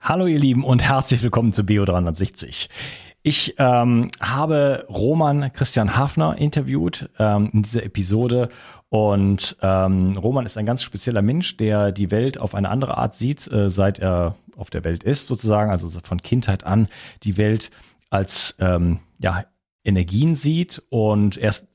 Hallo ihr Lieben und herzlich willkommen zu Bio 360. Ich ähm, habe Roman Christian Hafner interviewt ähm, in dieser Episode. Und ähm, Roman ist ein ganz spezieller Mensch, der die Welt auf eine andere Art sieht, äh, seit er auf der Welt ist sozusagen, also von Kindheit an die Welt als ähm, ja, Energien sieht. Und erst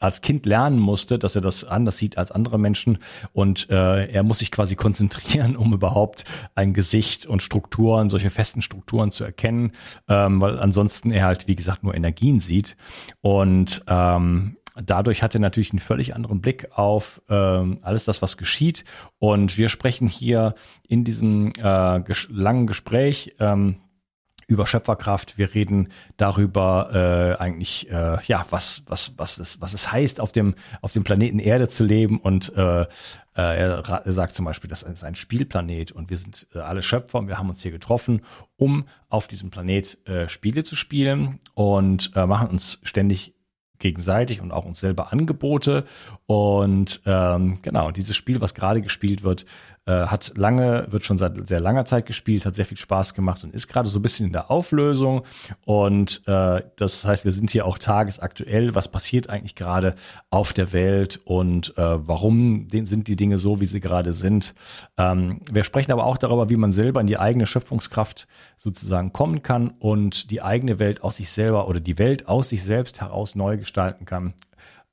als Kind lernen musste, dass er das anders sieht als andere Menschen und äh, er muss sich quasi konzentrieren, um überhaupt ein Gesicht und Strukturen, solche festen Strukturen zu erkennen, ähm, weil ansonsten er halt, wie gesagt, nur Energien sieht und ähm, dadurch hat er natürlich einen völlig anderen Blick auf ähm, alles das, was geschieht. Und wir sprechen hier in diesem äh, ges langen Gespräch ähm, über Schöpferkraft. Wir reden darüber äh, eigentlich, äh, ja, was, was, was, es, was es heißt, auf dem, auf dem Planeten Erde zu leben. Und äh, äh, er, sagt zum Beispiel, das ist ein Spielplanet und wir sind äh, alle Schöpfer und wir haben uns hier getroffen, um auf diesem Planet äh, Spiele zu spielen und äh, machen uns ständig gegenseitig und auch uns selber Angebote. Und ähm, genau, dieses Spiel, was gerade gespielt wird, hat lange, wird schon seit sehr langer Zeit gespielt, hat sehr viel Spaß gemacht und ist gerade so ein bisschen in der Auflösung. Und äh, das heißt, wir sind hier auch tagesaktuell. Was passiert eigentlich gerade auf der Welt und äh, warum sind die Dinge so, wie sie gerade sind? Ähm, wir sprechen aber auch darüber, wie man selber in die eigene Schöpfungskraft sozusagen kommen kann und die eigene Welt aus sich selber oder die Welt aus sich selbst heraus neu gestalten kann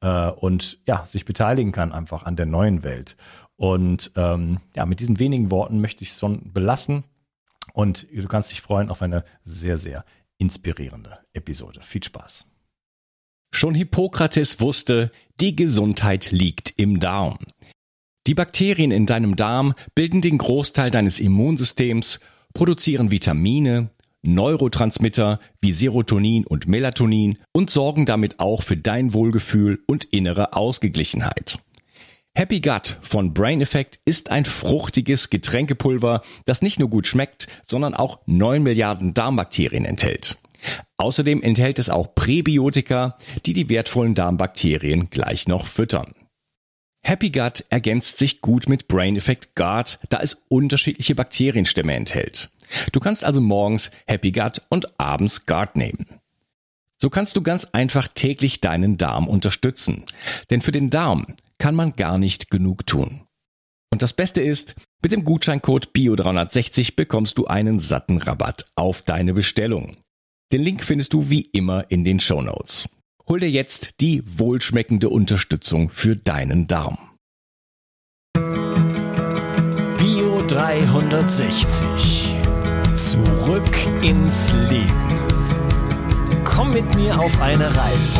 äh, und ja, sich beteiligen kann einfach an der neuen Welt. Und ähm, ja, mit diesen wenigen Worten möchte ich es schon belassen. Und du kannst dich freuen auf eine sehr, sehr inspirierende Episode. Viel Spaß. Schon Hippokrates wusste, die Gesundheit liegt im Darm. Die Bakterien in deinem Darm bilden den Großteil deines Immunsystems, produzieren Vitamine, Neurotransmitter wie Serotonin und Melatonin und sorgen damit auch für dein Wohlgefühl und innere Ausgeglichenheit. Happy Gut von Brain Effect ist ein fruchtiges Getränkepulver, das nicht nur gut schmeckt, sondern auch 9 Milliarden Darmbakterien enthält. Außerdem enthält es auch Präbiotika, die die wertvollen Darmbakterien gleich noch füttern. Happy Gut ergänzt sich gut mit Brain Effect Guard, da es unterschiedliche Bakterienstämme enthält. Du kannst also morgens Happy Gut und abends Guard nehmen. So kannst du ganz einfach täglich deinen Darm unterstützen. Denn für den Darm kann man gar nicht genug tun. Und das Beste ist, mit dem Gutscheincode BIO360 bekommst du einen satten Rabatt auf deine Bestellung. Den Link findest du wie immer in den Show Notes. Hol dir jetzt die wohlschmeckende Unterstützung für deinen Darm. Bio 360. Zurück ins Leben. Komm mit mir auf eine Reise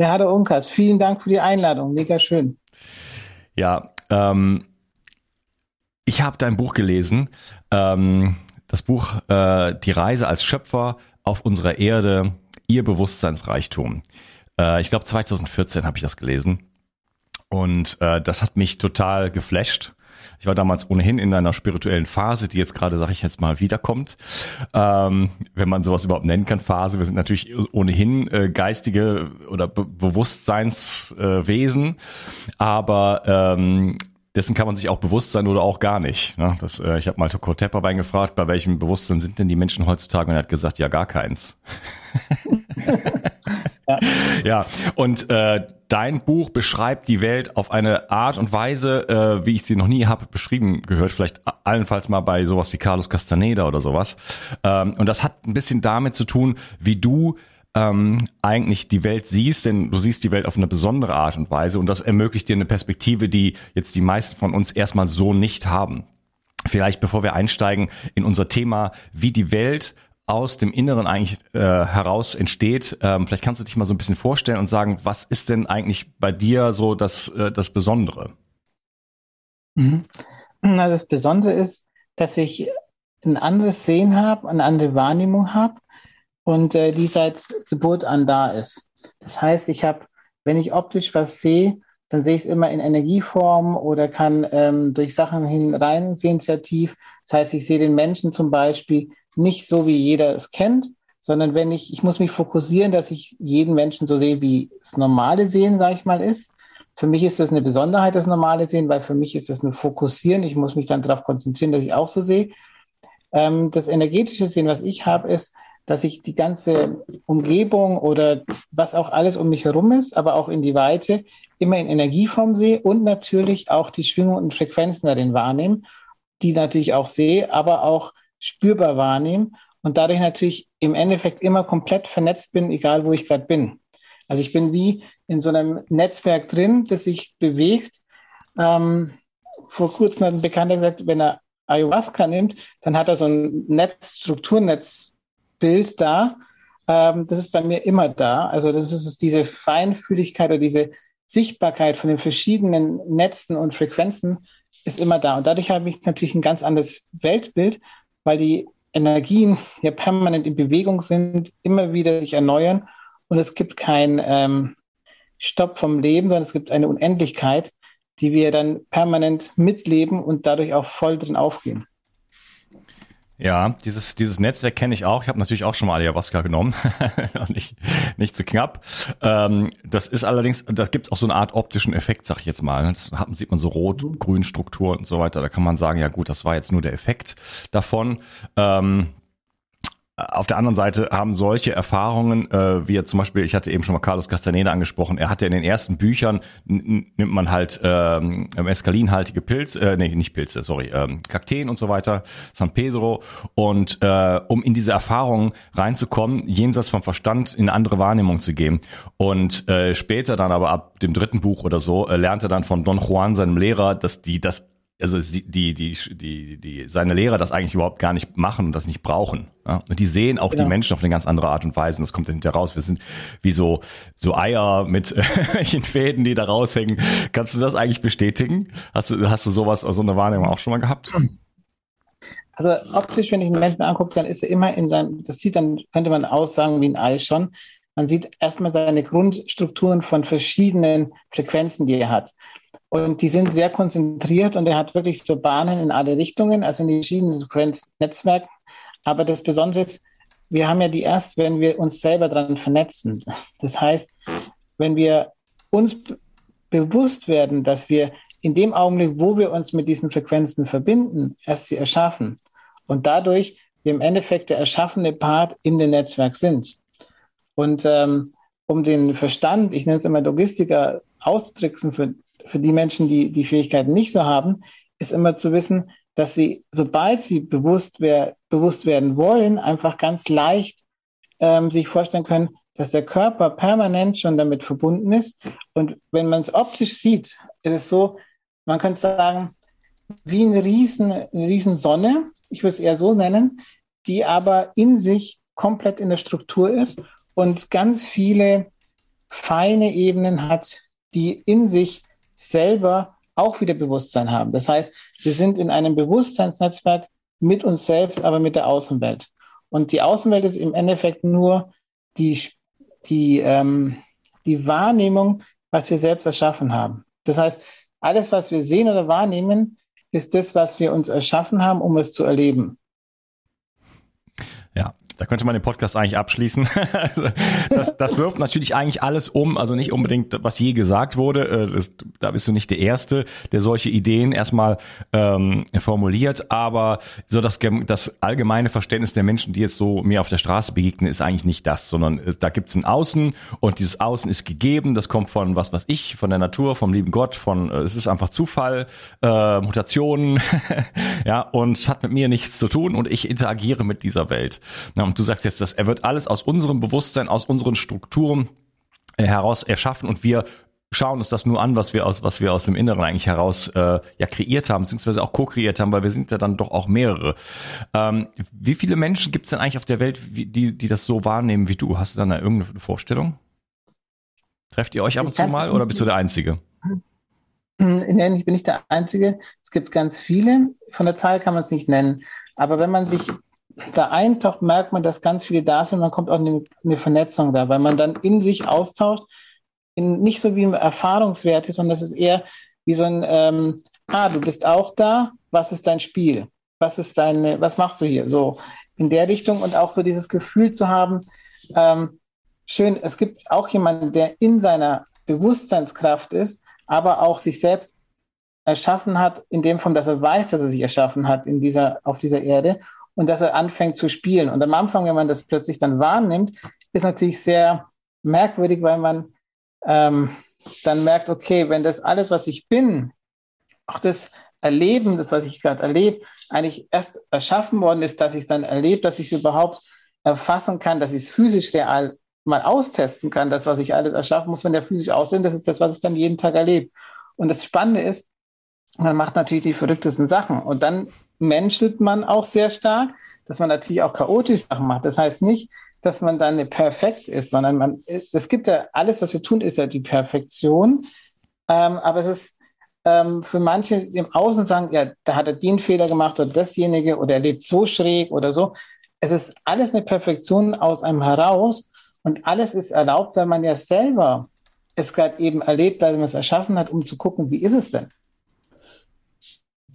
Ja, hallo Unkas, vielen Dank für die Einladung, mega schön. Ja, ähm, ich habe dein Buch gelesen, ähm, das Buch äh, Die Reise als Schöpfer auf unserer Erde, ihr Bewusstseinsreichtum. Äh, ich glaube 2014 habe ich das gelesen und äh, das hat mich total geflasht. Ich war damals ohnehin in einer spirituellen Phase, die jetzt gerade, sage ich jetzt mal, wiederkommt. Ähm, wenn man sowas überhaupt nennen kann, Phase. Wir sind natürlich ohnehin äh, geistige oder Be Bewusstseinswesen, äh, aber ähm, dessen kann man sich auch bewusst sein oder auch gar nicht. Ne? Das, äh, ich habe mal Toko Tepperwein gefragt, bei welchem Bewusstsein sind denn die Menschen heutzutage? Und er hat gesagt, ja, gar keins. ja. und äh, dein Buch beschreibt die Welt auf eine Art und Weise, äh, wie ich sie noch nie habe beschrieben gehört, vielleicht allenfalls mal bei sowas wie Carlos Castaneda oder sowas. Ähm, und das hat ein bisschen damit zu tun, wie du ähm, eigentlich die Welt siehst, denn du siehst die Welt auf eine besondere Art und Weise und das ermöglicht dir eine Perspektive, die jetzt die meisten von uns erstmal so nicht haben. Vielleicht bevor wir einsteigen in unser Thema, wie die Welt aus dem Inneren eigentlich äh, heraus entsteht. Ähm, vielleicht kannst du dich mal so ein bisschen vorstellen und sagen, was ist denn eigentlich bei dir so das, äh, das Besondere? Mhm. Na, das Besondere ist, dass ich ein anderes Sehen habe, eine andere Wahrnehmung habe und äh, die seit Geburt an da ist. Das heißt, ich habe, wenn ich optisch was sehe, dann sehe ich es immer in Energieform oder kann ähm, durch Sachen hinein sehen sehr tief. Das heißt, ich sehe den Menschen zum Beispiel nicht so, wie jeder es kennt, sondern wenn ich, ich muss mich fokussieren, dass ich jeden Menschen so sehe, wie das normale Sehen, sage ich mal, ist. Für mich ist das eine Besonderheit, das normale Sehen, weil für mich ist das ein Fokussieren. Ich muss mich dann darauf konzentrieren, dass ich auch so sehe. Ähm, das energetische Sehen, was ich habe, ist, dass ich die ganze Umgebung oder was auch alles um mich herum ist, aber auch in die Weite, immer in Energieform sehe und natürlich auch die Schwingungen und Frequenzen darin wahrnehme, die natürlich auch sehe, aber auch spürbar wahrnehme und dadurch natürlich im Endeffekt immer komplett vernetzt bin, egal wo ich gerade bin. Also ich bin wie in so einem Netzwerk drin, das sich bewegt. Ähm, vor kurzem hat ein Bekannter gesagt, wenn er Ayahuasca nimmt, dann hat er so ein Netz, Strukturnetzbild da. Ähm, das ist bei mir immer da. Also das ist diese Feinfühligkeit oder diese Sichtbarkeit von den verschiedenen Netzen und Frequenzen ist immer da. Und dadurch habe ich natürlich ein ganz anderes Weltbild, weil die Energien ja permanent in Bewegung sind, immer wieder sich erneuern und es gibt keinen ähm, Stopp vom Leben, sondern es gibt eine Unendlichkeit, die wir dann permanent mitleben und dadurch auch voll drin aufgehen. Ja, dieses, dieses Netzwerk kenne ich auch. Ich habe natürlich auch schon mal Ayahuasca genommen. nicht, nicht zu knapp. Ähm, das ist allerdings, das gibt auch so eine Art optischen Effekt, sag ich jetzt mal. Das hat, sieht man so rot-grün Struktur und so weiter. Da kann man sagen, ja gut, das war jetzt nur der Effekt davon. Ähm, auf der anderen Seite haben solche Erfahrungen, äh, wie zum Beispiel, ich hatte eben schon mal Carlos Castaneda angesprochen, er hatte in den ersten Büchern, nimmt man halt ähm, meskalinhaltige Pilze, äh, nee, nicht Pilze, sorry, ähm, Kakteen und so weiter, San Pedro. Und äh, um in diese Erfahrungen reinzukommen, jenseits vom Verstand in eine andere Wahrnehmung zu gehen. Und äh, später dann aber ab dem dritten Buch oder so, äh, lernte dann von Don Juan, seinem Lehrer, dass die das also die, die, die, die, seine Lehrer das eigentlich überhaupt gar nicht machen und das nicht brauchen. Ja? Und die sehen auch genau. die Menschen auf eine ganz andere Art und Weise. Und das kommt dann hinterher raus. Wir sind wie so, so Eier mit welchen Fäden, die da raushängen. Kannst du das eigentlich bestätigen? Hast du, hast du sowas, so eine Wahrnehmung auch schon mal gehabt? Also optisch, wenn ich einen Menschen angucke, dann ist er immer in seinem, das sieht dann, könnte man aussagen, wie ein Ei schon. Man sieht erstmal seine Grundstrukturen von verschiedenen Frequenzen, die er hat. Und die sind sehr konzentriert und er hat wirklich so Bahnen in alle Richtungen, also in die verschiedenen Netzwerken. Aber das Besondere ist, wir haben ja die erst, wenn wir uns selber dran vernetzen. Das heißt, wenn wir uns bewusst werden, dass wir in dem Augenblick, wo wir uns mit diesen Frequenzen verbinden, erst sie erschaffen und dadurch wir im Endeffekt der erschaffene Part in dem Netzwerk sind. Und ähm, um den Verstand, ich nenne es immer Logistiker, auszutricksen für für die Menschen, die die Fähigkeiten nicht so haben, ist immer zu wissen, dass sie, sobald sie bewusst, wer, bewusst werden wollen, einfach ganz leicht ähm, sich vorstellen können, dass der Körper permanent schon damit verbunden ist. Und wenn man es optisch sieht, ist es so, man könnte sagen, wie eine riesen, eine riesen Sonne, ich würde es eher so nennen, die aber in sich komplett in der Struktur ist und ganz viele feine Ebenen hat, die in sich selber auch wieder Bewusstsein haben. Das heißt, wir sind in einem Bewusstseinsnetzwerk mit uns selbst, aber mit der Außenwelt. Und die Außenwelt ist im Endeffekt nur die, die, ähm, die Wahrnehmung, was wir selbst erschaffen haben. Das heißt, alles, was wir sehen oder wahrnehmen, ist das, was wir uns erschaffen haben, um es zu erleben. Ja, da könnte man den Podcast eigentlich abschließen. also das, das wirft natürlich eigentlich alles um, also nicht unbedingt, was je gesagt wurde. Äh, das, da bist du nicht der Erste, der solche Ideen erstmal ähm, formuliert, aber so das, das allgemeine Verständnis der Menschen, die jetzt so mir auf der Straße begegnen, ist eigentlich nicht das, sondern da gibt es ein Außen und dieses Außen ist gegeben, das kommt von was was ich, von der Natur, vom lieben Gott, von äh, es ist einfach Zufall, äh, Mutationen, ja, und hat mit mir nichts zu tun und ich interagiere mit dieser Welt. Na, und du sagst jetzt, dass er wird alles aus unserem Bewusstsein, aus unseren Strukturen äh, heraus erschaffen und wir schauen uns das nur an, was wir aus, was wir aus dem Inneren eigentlich heraus äh, ja kreiert haben, beziehungsweise auch co-kreiert haben, weil wir sind ja dann doch auch mehrere. Ähm, wie viele Menschen gibt es denn eigentlich auf der Welt, wie, die, die das so wahrnehmen wie du? Hast du da eine, irgendeine Vorstellung? Trefft ihr euch ab und zu mal oder bist du der Einzige? Nein, ich bin nicht der Einzige. Es gibt ganz viele. Von der Zahl kann man es nicht nennen. Aber wenn man sich da eintaucht, merkt man, dass ganz viele da sind und man kommt auch eine, eine Vernetzung da, weil man dann in sich austauscht, in, nicht so wie ein Erfahrungswert ist, sondern es ist eher wie so ein, ähm, ah, du bist auch da, was ist dein Spiel? Was ist deine, was machst du hier? So in der Richtung und auch so dieses Gefühl zu haben, ähm, schön, es gibt auch jemanden, der in seiner Bewusstseinskraft ist, aber auch sich selbst erschaffen hat, in dem Form, dass er weiß, dass er sich erschaffen hat in dieser, auf dieser Erde und dass er anfängt zu spielen. Und am Anfang, wenn man das plötzlich dann wahrnimmt, ist natürlich sehr merkwürdig, weil man ähm, dann merkt, okay, wenn das alles, was ich bin, auch das Erleben, das, was ich gerade erlebe, eigentlich erst erschaffen worden ist, dass ich es dann erlebe, dass ich es überhaupt erfassen kann, dass ich es physisch real mal austesten kann, das, was ich alles erschaffen muss, wenn der physisch aussehen, das ist das, was ich dann jeden Tag erlebe. Und das Spannende ist, man macht natürlich die verrücktesten Sachen und dann menschelt man auch sehr stark, dass man natürlich auch chaotisch Sachen macht. Das heißt nicht, dass man dann perfekt ist, sondern man, es gibt ja alles, was wir tun, ist ja die Perfektion. Ähm, aber es ist ähm, für manche im Außen sagen, ja, da hat er den Fehler gemacht oder dasjenige oder er lebt so schräg oder so. Es ist alles eine Perfektion aus einem heraus und alles ist erlaubt, weil man ja selber es gerade eben erlebt, weil man es erschaffen hat, um zu gucken, wie ist es denn?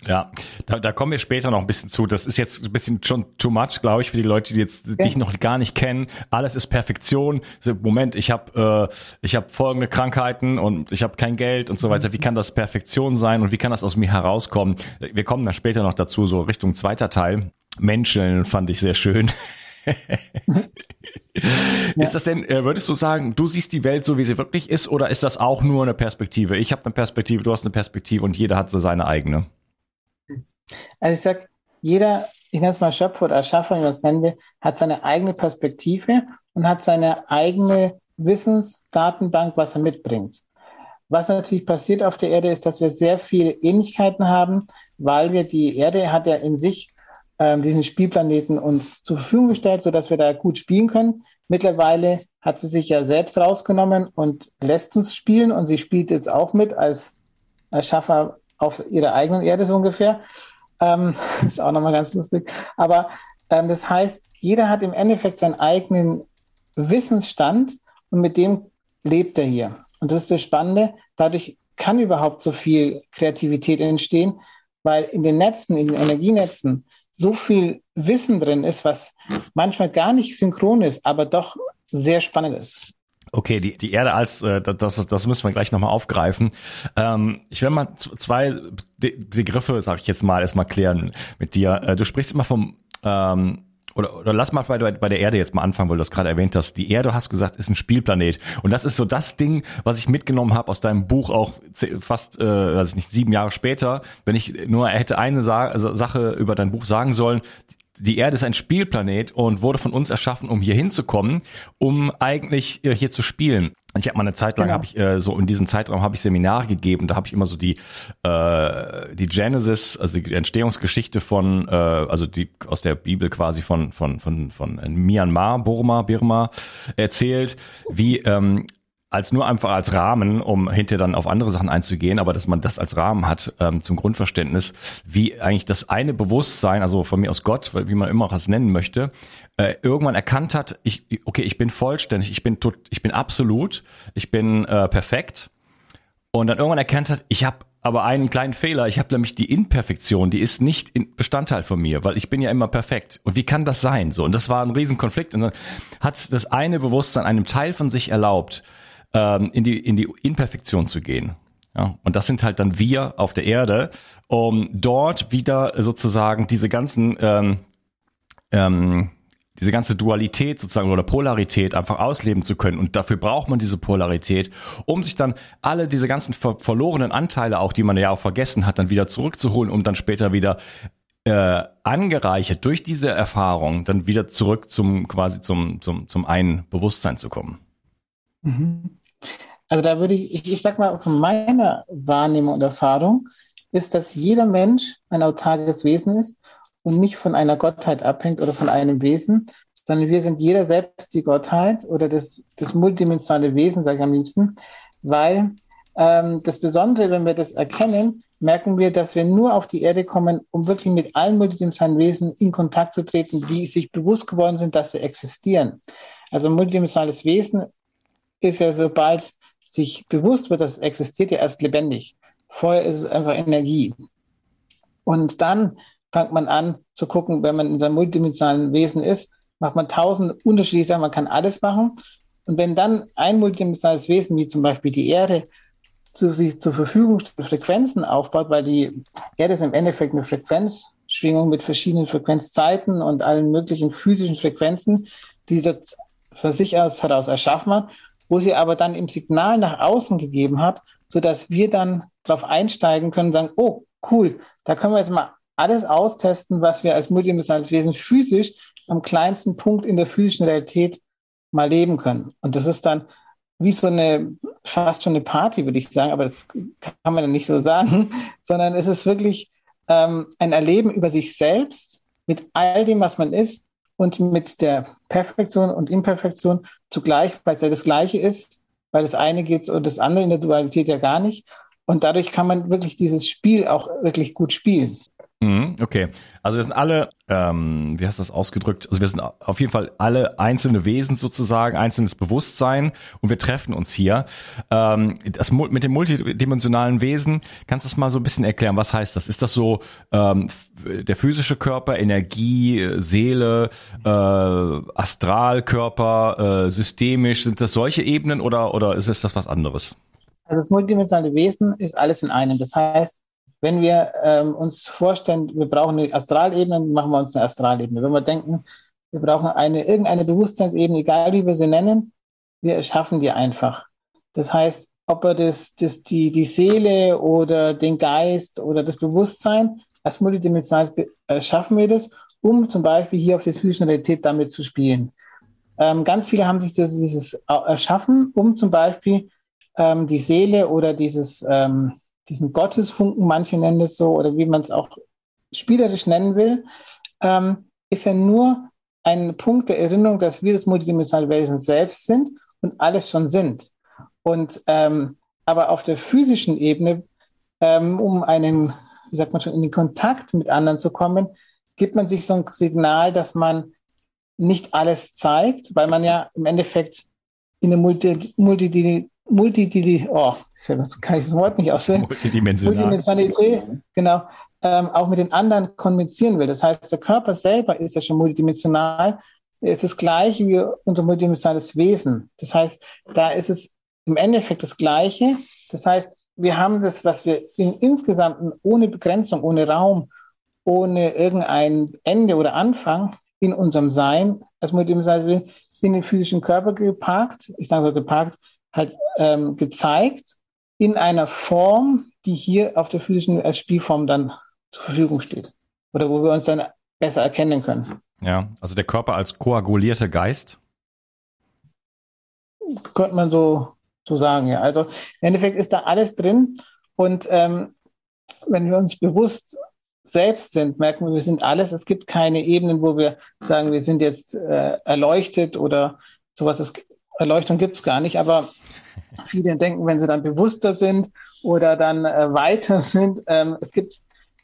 Ja, da, da kommen wir später noch ein bisschen zu. Das ist jetzt ein bisschen schon too much, glaube ich, für die Leute, die jetzt ja. dich noch gar nicht kennen. Alles ist Perfektion. Moment, ich habe äh, ich habe folgende Krankheiten und ich habe kein Geld und so weiter. Wie kann das Perfektion sein und wie kann das aus mir herauskommen? Wir kommen dann später noch dazu, so Richtung zweiter Teil. Menschen fand ich sehr schön. Ist das denn, äh, würdest du sagen, du siehst die Welt so, wie sie wirklich ist, oder ist das auch nur eine Perspektive? Ich habe eine Perspektive, du hast eine Perspektive und jeder hat so seine eigene. Also ich sage, jeder, ich nenne es mal Schöpfer oder Erschaffer, wie man es nennen will, hat seine eigene Perspektive und hat seine eigene Wissensdatenbank, was er mitbringt. Was natürlich passiert auf der Erde ist, dass wir sehr viele Ähnlichkeiten haben, weil wir die Erde hat ja in sich ähm, diesen Spielplaneten uns zur Verfügung gestellt, sodass wir da gut spielen können. Mittlerweile hat sie sich ja selbst rausgenommen und lässt uns spielen und sie spielt jetzt auch mit als Erschaffer auf ihrer eigenen Erde so ungefähr. Ähm, ist auch nochmal ganz lustig. Aber ähm, das heißt, jeder hat im Endeffekt seinen eigenen Wissensstand und mit dem lebt er hier. Und das ist das Spannende. Dadurch kann überhaupt so viel Kreativität entstehen, weil in den Netzen, in den Energienetzen so viel Wissen drin ist, was manchmal gar nicht synchron ist, aber doch sehr spannend ist. Okay, die, die Erde als, äh, das, das müssen wir gleich nochmal aufgreifen. Ähm, ich werde mal zwei Begriffe, sag ich jetzt mal, erstmal klären mit dir. Äh, du sprichst immer vom, ähm, oder, oder lass mal bei, bei der Erde jetzt mal anfangen, weil du das gerade erwähnt hast. Die Erde, hast gesagt, ist ein Spielplanet. Und das ist so das Ding, was ich mitgenommen habe aus deinem Buch auch fast, äh, weiß ich nicht, sieben Jahre später. Wenn ich nur hätte eine Sa Sache über dein Buch sagen sollen, die Erde ist ein Spielplanet und wurde von uns erschaffen, um hier hinzukommen, um eigentlich äh, hier zu spielen. Ich habe mal eine Zeit lang genau. habe ich äh, so in diesem Zeitraum habe ich Seminare gegeben, da habe ich immer so die äh, die Genesis, also die Entstehungsgeschichte von äh, also die aus der Bibel quasi von von von von Myanmar, Burma, Birma erzählt, wie ähm, als nur einfach als Rahmen, um hinterher dann auf andere Sachen einzugehen, aber dass man das als Rahmen hat ähm, zum Grundverständnis, wie eigentlich das eine Bewusstsein, also von mir aus Gott, wie man immer auch das nennen möchte, äh, irgendwann erkannt hat, ich, okay, ich bin vollständig, ich bin tot, ich bin absolut, ich bin äh, perfekt und dann irgendwann erkannt hat, ich habe aber einen kleinen Fehler. Ich habe nämlich die Imperfektion, die ist nicht in Bestandteil von mir, weil ich bin ja immer perfekt. Und wie kann das sein? So und das war ein Riesenkonflikt. Und dann hat das eine Bewusstsein einem Teil von sich erlaubt, ähm, in, die, in die Imperfektion zu gehen. Ja, und das sind halt dann wir auf der Erde, um dort wieder sozusagen diese ganzen, ähm, ähm, diese ganze Dualität sozusagen oder Polarität einfach ausleben zu können. Und dafür braucht man diese Polarität, um sich dann alle diese ganzen ver verlorenen Anteile, auch die man ja auch vergessen hat, dann wieder zurückzuholen, um dann später wieder äh, angereichert durch diese Erfahrung dann wieder zurück zum quasi zum zum zum einen Bewusstsein zu kommen. Mhm. Also da würde ich, ich, ich sag mal, von meiner Wahrnehmung und Erfahrung ist, dass jeder Mensch ein autarkes Wesen ist und nicht von einer Gottheit abhängt oder von einem Wesen, sondern wir sind jeder selbst die Gottheit oder das, das multidimensionale Wesen, sage ich am liebsten, weil ähm, das Besondere, wenn wir das erkennen, merken wir, dass wir nur auf die Erde kommen, um wirklich mit allen multidimensionalen Wesen in Kontakt zu treten, die sich bewusst geworden sind, dass sie existieren. Also multidimensionales Wesen ist ja, sobald sich bewusst wird, dass es existiert, ja erst lebendig. Vorher ist es einfach Energie. Und dann fängt man an zu gucken, wenn man in seinem multidimensionalen Wesen ist, macht man tausend unterschiedliche Sachen, man kann alles machen. Und wenn dann ein multidimensionales Wesen, wie zum Beispiel die Erde, zu sich zur Verfügung Frequenzen aufbaut, weil die Erde ist im Endeffekt eine Frequenzschwingung mit verschiedenen Frequenzzeiten und allen möglichen physischen Frequenzen, die dort für sich aus heraus erschaffen hat, wo sie aber dann im Signal nach außen gegeben hat, so dass wir dann darauf einsteigen können und sagen, oh, cool, da können wir jetzt mal alles austesten, was wir als multidimensionales Wesen physisch am kleinsten Punkt in der physischen Realität mal leben können. Und das ist dann wie so eine, fast schon eine Party, würde ich sagen, aber das kann man dann nicht so sagen, sondern es ist wirklich ähm, ein Erleben über sich selbst mit all dem, was man ist und mit der Perfektion und Imperfektion zugleich, weil es ja das Gleiche ist, weil das eine geht und das andere in der Dualität ja gar nicht. Und dadurch kann man wirklich dieses Spiel auch wirklich gut spielen. Mhm, okay, also wir sind alle, ähm, wie hast du das ausgedrückt? Also wir sind auf jeden Fall alle einzelne Wesen sozusagen, einzelnes Bewusstsein und wir treffen uns hier. Ähm, das mit dem multidimensionalen Wesen, kannst du das mal so ein bisschen erklären? Was heißt das? Ist das so ähm, der physische Körper, Energie, Seele, äh, Astralkörper, äh, systemisch? Sind das solche Ebenen oder oder ist es das was anderes? Also das multidimensionale Wesen ist alles in einem. Das heißt wenn wir ähm, uns vorstellen, wir brauchen eine Astralebene, machen wir uns eine Astralebene. Wenn wir denken, wir brauchen eine, irgendeine Bewusstseinsebene, egal wie wir sie nennen, wir erschaffen die einfach. Das heißt, ob wir das, das, die, die Seele oder den Geist oder das Bewusstsein als multidimensional erschaffen wir das, um zum Beispiel hier auf der physischen Realität damit zu spielen. Ähm, ganz viele haben sich das, dieses erschaffen, um zum Beispiel ähm, die Seele oder dieses, ähm, diesen Gottesfunken, manche nennen es so, oder wie man es auch spielerisch nennen will, ähm, ist ja nur ein Punkt der Erinnerung, dass wir das multidimensionale Wesen selbst sind und alles schon sind. Und ähm, aber auf der physischen Ebene, ähm, um einen, wie sagt man schon, in den Kontakt mit anderen zu kommen, gibt man sich so ein Signal, dass man nicht alles zeigt, weil man ja im Endeffekt in eine multi, multi, Multidili, oh, kann ich das Wort nicht aussprechen. Multidimensional. Multidimensionalität, genau, ähm, auch mit den anderen kommunizieren will. Das heißt, der Körper selber ist ja schon multidimensional. Es ist das gleiche wie unser multidimensionales Wesen. Das heißt, da ist es im Endeffekt das Gleiche. Das heißt, wir haben das, was wir in, insgesamt ohne Begrenzung, ohne Raum, ohne irgendein Ende oder Anfang in unserem Sein als multidimensionales Wesen in den physischen Körper geparkt. Ich sage geparkt, halt ähm, gezeigt in einer Form, die hier auf der physischen als Spielform dann zur Verfügung steht. Oder wo wir uns dann besser erkennen können. Ja, also der Körper als koagulierter Geist? Könnte man so, so sagen, ja. Also im Endeffekt ist da alles drin. Und ähm, wenn wir uns bewusst selbst sind, merken wir, wir sind alles. Es gibt keine Ebenen, wo wir sagen, wir sind jetzt äh, erleuchtet oder sowas. Es, Erleuchtung gibt es gar nicht, aber Viele denken, wenn sie dann bewusster sind oder dann äh, weiter sind, ähm, es gibt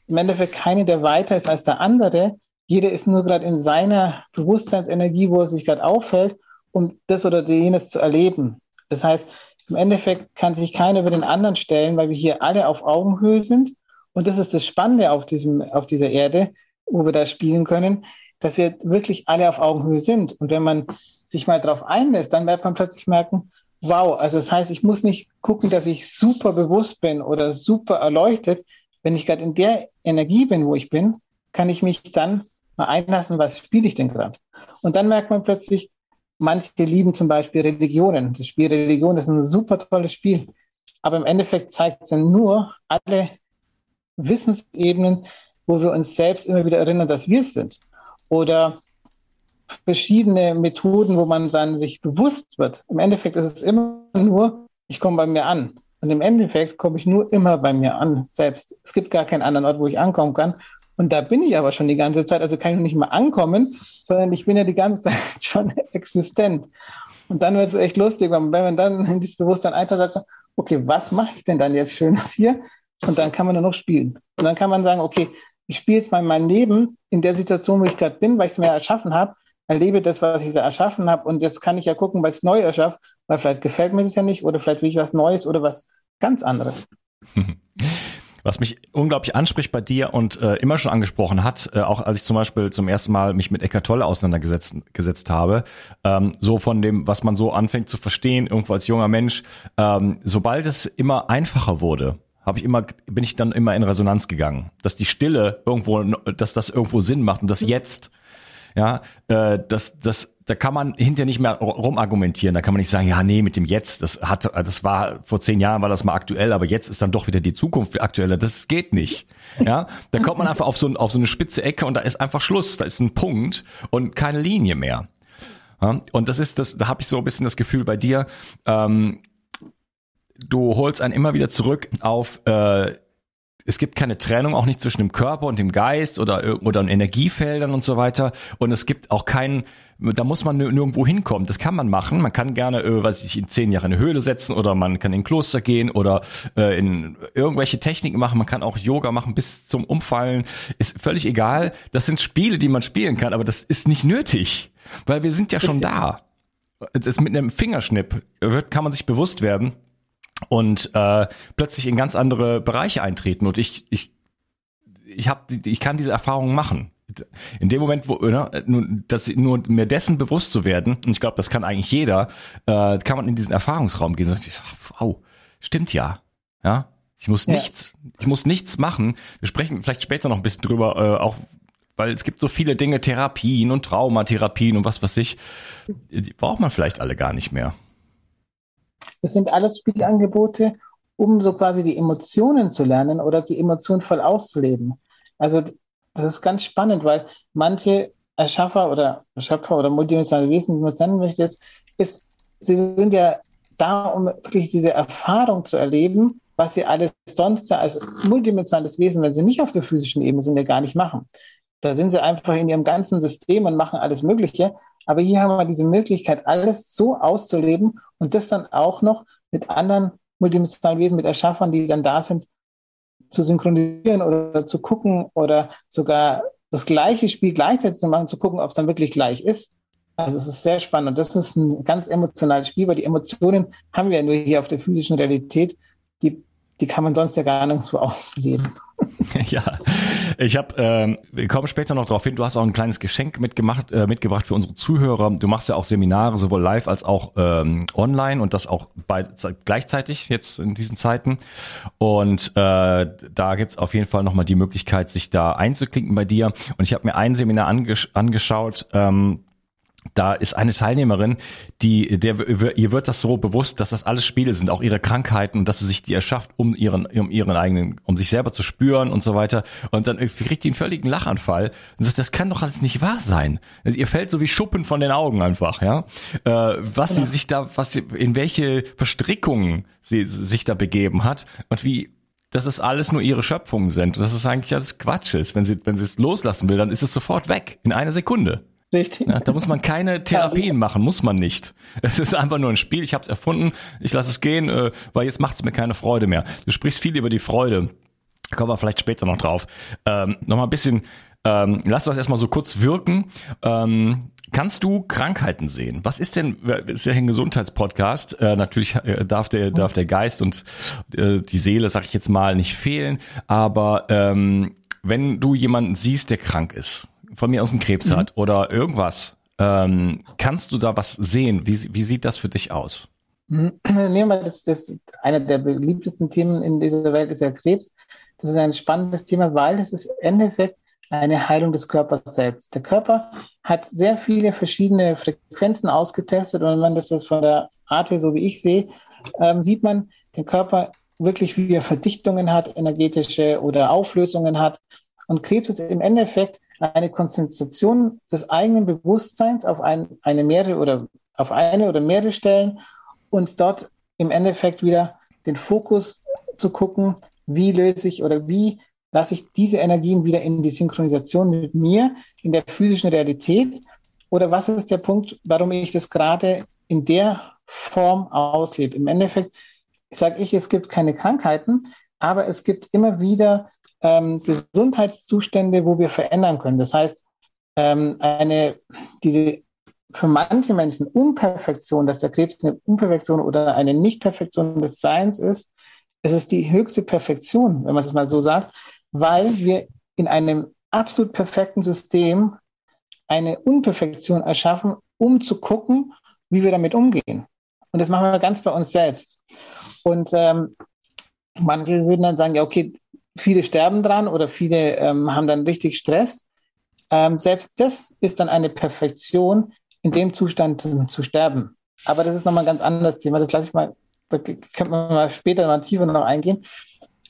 im Endeffekt keine, der weiter ist als der andere. Jeder ist nur gerade in seiner Bewusstseinsenergie, wo er sich gerade auffällt, um das oder jenes zu erleben. Das heißt, im Endeffekt kann sich keiner über den anderen stellen, weil wir hier alle auf Augenhöhe sind. Und das ist das Spannende auf, diesem, auf dieser Erde, wo wir da spielen können, dass wir wirklich alle auf Augenhöhe sind. Und wenn man sich mal darauf einlässt, dann wird man plötzlich merken, wow, also das heißt, ich muss nicht gucken, dass ich super bewusst bin oder super erleuchtet. Wenn ich gerade in der Energie bin, wo ich bin, kann ich mich dann mal einlassen, was spiele ich denn gerade? Und dann merkt man plötzlich, manche lieben zum Beispiel Religionen. Das Spiel Religion ist ein super tolles Spiel. Aber im Endeffekt zeigt es nur alle Wissensebenen, wo wir uns selbst immer wieder erinnern, dass wir es sind. Oder verschiedene Methoden, wo man dann sich bewusst wird. Im Endeffekt ist es immer nur, ich komme bei mir an. Und im Endeffekt komme ich nur immer bei mir an, selbst. Es gibt gar keinen anderen Ort, wo ich ankommen kann. Und da bin ich aber schon die ganze Zeit. Also kann ich nicht mehr ankommen, sondern ich bin ja die ganze Zeit schon existent. Und dann wird es echt lustig, wenn man dann in dieses Bewusstsein eintaucht, sagt, okay, was mache ich denn dann jetzt Schönes hier? und dann kann man nur noch spielen. Und dann kann man sagen, okay, ich spiele jetzt mal mein Leben in der Situation, wo ich gerade bin, weil ich es mir erschaffen habe, erlebe das, was ich da erschaffen habe und jetzt kann ich ja gucken, was ich neu erschaffe, weil vielleicht gefällt mir das ja nicht oder vielleicht will ich was Neues oder was ganz anderes. Was mich unglaublich anspricht bei dir und äh, immer schon angesprochen hat, äh, auch als ich zum Beispiel zum ersten Mal mich mit Eckart Tolle auseinandergesetzt gesetzt habe, ähm, so von dem, was man so anfängt zu verstehen, irgendwo als junger Mensch, ähm, sobald es immer einfacher wurde, habe ich immer, bin ich dann immer in Resonanz gegangen, dass die Stille irgendwo, dass das irgendwo Sinn macht und das jetzt, ja, äh, das, das, da kann man hinterher nicht mehr rumargumentieren. Da kann man nicht sagen, ja, nee, mit dem Jetzt, das hat, das war vor zehn Jahren war das mal aktuell, aber jetzt ist dann doch wieder die Zukunft aktueller. Das geht nicht. Ja, da kommt man einfach auf so, auf so eine spitze Ecke und da ist einfach Schluss. Da ist ein Punkt und keine Linie mehr. Ja, und das ist, das, da habe ich so ein bisschen das Gefühl bei dir. Ähm, du holst einen immer wieder zurück auf äh, es gibt keine Trennung auch nicht zwischen dem Körper und dem Geist oder oder Energiefeldern und so weiter und es gibt auch keinen da muss man nirgendwo hinkommen. Das kann man machen. Man kann gerne, äh, weiß ich, in zehn Jahre in eine Höhle setzen oder man kann in ein Kloster gehen oder äh, in irgendwelche Techniken machen. Man kann auch Yoga machen bis zum Umfallen. Ist völlig egal. Das sind Spiele, die man spielen kann, aber das ist nicht nötig, weil wir sind ja schon da. Das mit einem Fingerschnipp wird, kann man sich bewusst werden, und äh, plötzlich in ganz andere Bereiche eintreten. Und ich, ich, ich, hab, ich kann diese Erfahrungen machen. In dem Moment, wo, ne, dass nur mir dessen bewusst zu werden, und ich glaube, das kann eigentlich jeder, äh, kann man in diesen Erfahrungsraum gehen und sagt, wow, stimmt ja. Ja, ich muss ja. nichts, ich muss nichts machen. Wir sprechen vielleicht später noch ein bisschen drüber, äh, auch weil es gibt so viele Dinge, Therapien und Traumatherapien und was weiß ich, die braucht man vielleicht alle gar nicht mehr. Das sind alles Spielangebote, um so quasi die Emotionen zu lernen oder die Emotionen voll auszuleben. Also das ist ganz spannend, weil manche Erschaffer oder Erschöpfer oder multidimensionale Wesen, wie man es nennen möchte, ist, sie sind ja da, um wirklich diese Erfahrung zu erleben, was sie alles sonst als multidimensionales Wesen, wenn sie nicht auf der physischen Ebene sind, ja gar nicht machen. Da sind sie einfach in ihrem ganzen System und machen alles Mögliche. Aber hier haben wir diese Möglichkeit, alles so auszuleben und das dann auch noch mit anderen multidimensionalen Wesen, mit Erschaffern, die dann da sind, zu synchronisieren oder zu gucken oder sogar das gleiche Spiel gleichzeitig zu machen, zu gucken, ob es dann wirklich gleich ist. Also es ist sehr spannend und das ist ein ganz emotionales Spiel, weil die Emotionen haben wir ja nur hier auf der physischen Realität. Die, die kann man sonst ja gar nicht so ausleben. ja, ich habe, ähm, wir kommen später noch darauf hin, du hast auch ein kleines Geschenk mitgemacht, äh, mitgebracht für unsere Zuhörer. Du machst ja auch Seminare, sowohl live als auch ähm, online und das auch bei, gleichzeitig jetzt in diesen Zeiten. Und äh, da gibt's auf jeden Fall nochmal die Möglichkeit, sich da einzuklinken bei dir. Und ich habe mir ein Seminar angesch angeschaut, ähm, da ist eine Teilnehmerin, die, der, ihr wird das so bewusst, dass das alles Spiele sind, auch ihre Krankheiten und dass sie sich die erschafft, um ihren, um ihren eigenen, um sich selber zu spüren und so weiter. Und dann kriegt die einen völligen Lachanfall und sagt, das kann doch alles nicht wahr sein. Also ihr fällt so wie Schuppen von den Augen einfach, ja. Äh, was ja. sie sich da, was sie, in welche Verstrickungen sie sich da begeben hat und wie dass es alles nur ihre Schöpfungen sind. Und dass es eigentlich alles Quatsch ist. Wenn sie, wenn sie es loslassen will, dann ist es sofort weg. In einer Sekunde. Richtig. Ja, da muss man keine Therapien machen, muss man nicht. Es ist einfach nur ein Spiel, ich habe es erfunden, ich lasse es gehen, äh, weil jetzt macht es mir keine Freude mehr. Du sprichst viel über die Freude. Kommen wir vielleicht später noch drauf. Ähm, Nochmal ein bisschen, ähm, lass das erstmal so kurz wirken. Ähm, Kannst du Krankheiten sehen? Was ist denn, ist ja ein Gesundheitspodcast, äh, natürlich äh, darf der, darf der Geist und äh, die Seele, sag ich jetzt mal, nicht fehlen, aber ähm, wenn du jemanden siehst, der krank ist, von mir aus einen Krebs mhm. hat oder irgendwas, ähm, kannst du da was sehen? Wie, wie sieht das für dich aus? Mhm. Nehmen wir das, das einer der beliebtesten Themen in dieser Welt ist ja Krebs. Das ist ein spannendes Thema, weil es ist im Endeffekt eine Heilung des Körpers selbst. Der Körper hat sehr viele verschiedene Frequenzen ausgetestet und wenn man das jetzt von der Art so wie ich sehe, ähm, sieht man den Körper wirklich, wie er Verdichtungen hat, energetische oder Auflösungen hat. Und Krebs ist im Endeffekt eine Konzentration des eigenen Bewusstseins auf ein, eine mehrere oder auf eine oder mehrere Stellen und dort im Endeffekt wieder den Fokus zu gucken, wie löse ich oder wie lasse ich diese Energien wieder in die Synchronisation mit mir in der physischen Realität oder was ist der Punkt, warum ich das gerade in der Form auslebe. Im Endeffekt sage ich, es gibt keine Krankheiten, aber es gibt immer wieder ähm, Gesundheitszustände, wo wir verändern können. Das heißt, ähm, eine, diese für manche Menschen Unperfektion, dass der Krebs eine Unperfektion oder eine Nichtperfektion des Seins ist, es ist die höchste Perfektion, wenn man es mal so sagt, weil wir in einem absolut perfekten System eine Unperfektion erschaffen, um zu gucken, wie wir damit umgehen. Und das machen wir ganz bei uns selbst. Und ähm, manche würden dann sagen, ja, okay, viele sterben dran oder viele ähm, haben dann richtig Stress. Ähm, selbst das ist dann eine Perfektion, in dem Zustand zu sterben. Aber das ist nochmal ein ganz anderes Thema. Das lasse ich mal, da könnte man mal später mal tiefer noch eingehen.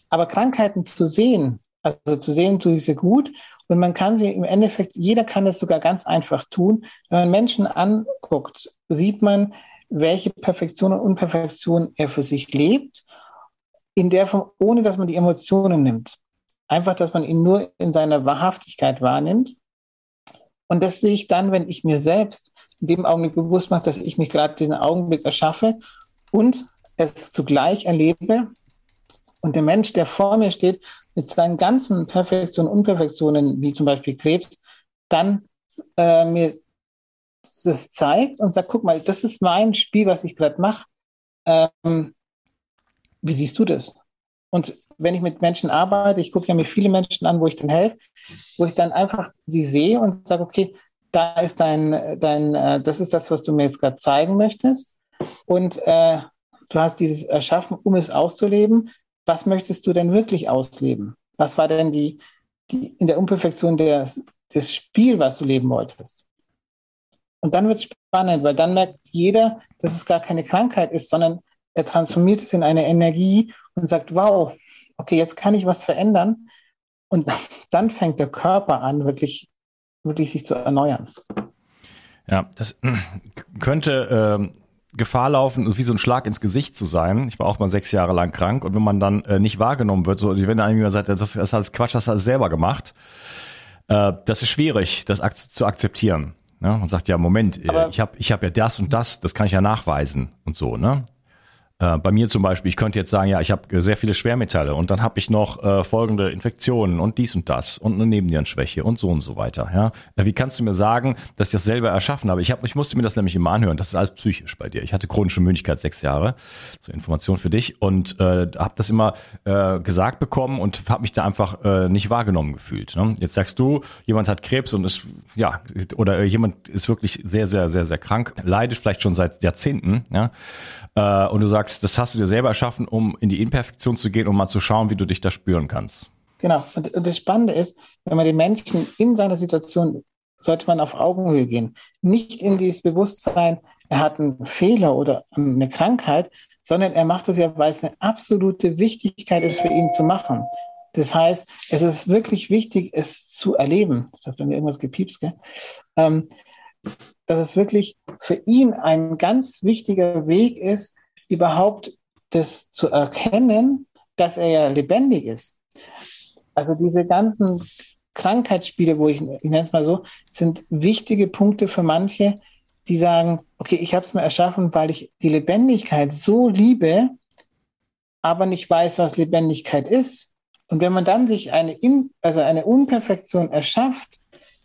Aber Krankheiten zu sehen, also zu sehen, tue ich sie gut. Und man kann sie im Endeffekt, jeder kann das sogar ganz einfach tun. Wenn man Menschen anguckt, sieht man, welche Perfektion und Unperfektion er für sich lebt, in der Form, ohne dass man die Emotionen nimmt. Einfach, dass man ihn nur in seiner Wahrhaftigkeit wahrnimmt. Und das sehe ich dann, wenn ich mir selbst in dem Augenblick bewusst mache, dass ich mich gerade diesen Augenblick erschaffe und es zugleich erlebe. Und der Mensch, der vor mir steht, mit seinen ganzen Perfektionen, Unperfektionen, wie zum Beispiel Krebs, dann äh, mir das zeigt und sagt, guck mal, das ist mein Spiel, was ich gerade mache. Ähm, wie siehst du das? Und wenn ich mit Menschen arbeite, ich gucke ja mir viele Menschen an, wo ich dann helfe, wo ich dann einfach sie sehe und sage, okay, da ist dein, dein, äh, das ist das, was du mir jetzt gerade zeigen möchtest. Und äh, du hast dieses erschaffen, um es auszuleben. Was möchtest du denn wirklich ausleben? Was war denn die, die in der Unperfektion des, des Spiel, was du leben wolltest? Und dann wird es spannend, weil dann merkt jeder, dass es gar keine Krankheit ist, sondern er transformiert es in eine Energie und sagt, wow, okay, jetzt kann ich was verändern. Und dann fängt der Körper an, wirklich, wirklich sich zu erneuern. Ja, das könnte ähm, Gefahr laufen, wie so ein Schlag ins Gesicht zu sein. Ich war auch mal sechs Jahre lang krank und wenn man dann äh, nicht wahrgenommen wird, so wenn dann jemand sagt, das ist alles Quatsch, das hast du selber gemacht, äh, das ist schwierig, das ak zu akzeptieren. Ne? Und sagt ja, Moment, äh, ich habe ich hab ja das und das, das kann ich ja nachweisen und so. Ne? Äh, bei mir zum Beispiel, ich könnte jetzt sagen, ja, ich habe sehr viele Schwermetalle und dann habe ich noch äh, folgende Infektionen und dies und das und eine Nebennierenschwäche und so und so weiter. Ja, äh, wie kannst du mir sagen, dass ich das selber erschaffen habe? Ich hab, ich musste mir das nämlich immer anhören. Das ist alles psychisch bei dir. Ich hatte chronische Müdigkeit sechs Jahre zur Information für dich und äh, habe das immer äh, gesagt bekommen und habe mich da einfach äh, nicht wahrgenommen gefühlt. Ne? Jetzt sagst du, jemand hat Krebs und ist ja oder jemand ist wirklich sehr sehr sehr sehr krank, leidet vielleicht schon seit Jahrzehnten. Ja äh, und du sagst, das hast du dir selber erschaffen, um in die Imperfektion zu gehen, um mal zu schauen, wie du dich da spüren kannst. Genau. Und, das Spannende ist, wenn man den Menschen in seiner Situation, sollte man auf Augenhöhe gehen. Nicht in dieses Bewusstsein, er hat einen Fehler oder eine Krankheit, sondern er macht das ja, weil es eine absolute Wichtigkeit ist für ihn zu machen. Das heißt, es ist wirklich wichtig, es zu erleben. Das heißt, bei mir irgendwas gepiepst, gell? Ähm, dass es wirklich für ihn ein ganz wichtiger Weg ist, überhaupt das zu erkennen, dass er ja lebendig ist. Also diese ganzen Krankheitsspiele, wo ich, ich nenne es mal so, sind wichtige Punkte für manche, die sagen, okay, ich habe es mir erschaffen, weil ich die Lebendigkeit so liebe, aber nicht weiß, was Lebendigkeit ist. Und wenn man dann sich eine, In also eine Unperfektion erschafft,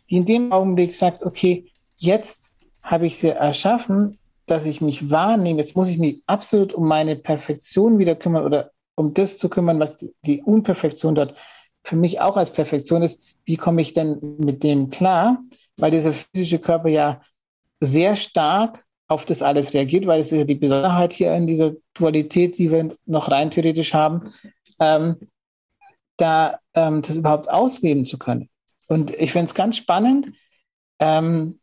die in dem Augenblick sagt, okay, jetzt habe ich sie erschaffen, dass ich mich wahrnehme. Jetzt muss ich mich absolut um meine Perfektion wieder kümmern oder um das zu kümmern, was die, die Unperfektion dort für mich auch als Perfektion ist. Wie komme ich denn mit dem klar? Weil dieser physische Körper ja sehr stark auf das alles reagiert, weil es ist ja die Besonderheit hier in dieser Dualität, die wir noch rein theoretisch haben, ähm, da ähm, das überhaupt ausleben zu können. Und ich finde es ganz spannend, ähm,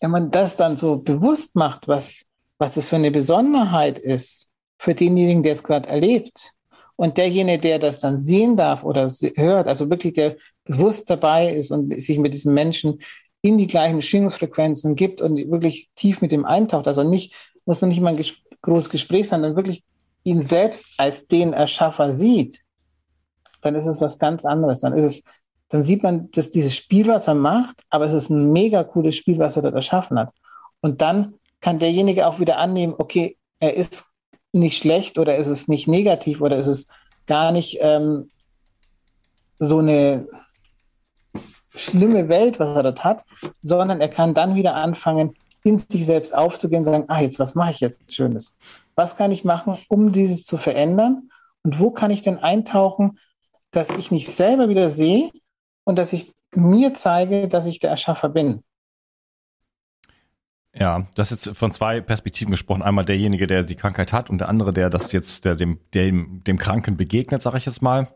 wenn man das dann so bewusst macht, was, was das für eine Besonderheit ist für denjenigen, der es gerade erlebt, und derjenige, der das dann sehen darf oder hört, also wirklich der bewusst dabei ist und sich mit diesem Menschen in die gleichen Schwingungsfrequenzen gibt und wirklich tief mit ihm eintaucht, also nicht, muss noch nicht mal ein ges großes Gespräch sein, sondern wirklich ihn selbst als den Erschaffer sieht, dann ist es was ganz anderes. Dann ist es dann sieht man, dass dieses Spiel, was er macht, aber es ist ein mega cooles Spiel, was er dort erschaffen hat. Und dann kann derjenige auch wieder annehmen, okay, er ist nicht schlecht oder ist es nicht negativ oder ist es gar nicht ähm, so eine schlimme Welt, was er dort hat, sondern er kann dann wieder anfangen, in sich selbst aufzugehen und sagen, ah, jetzt, was mache ich jetzt Schönes? Was kann ich machen, um dieses zu verändern? Und wo kann ich denn eintauchen, dass ich mich selber wieder sehe und dass ich mir zeige, dass ich der Erschaffer bin? Ja, du hast jetzt von zwei Perspektiven gesprochen. Einmal derjenige, der die Krankheit hat und der andere, der das jetzt, der dem, dem, dem Kranken begegnet, sage ich jetzt mal.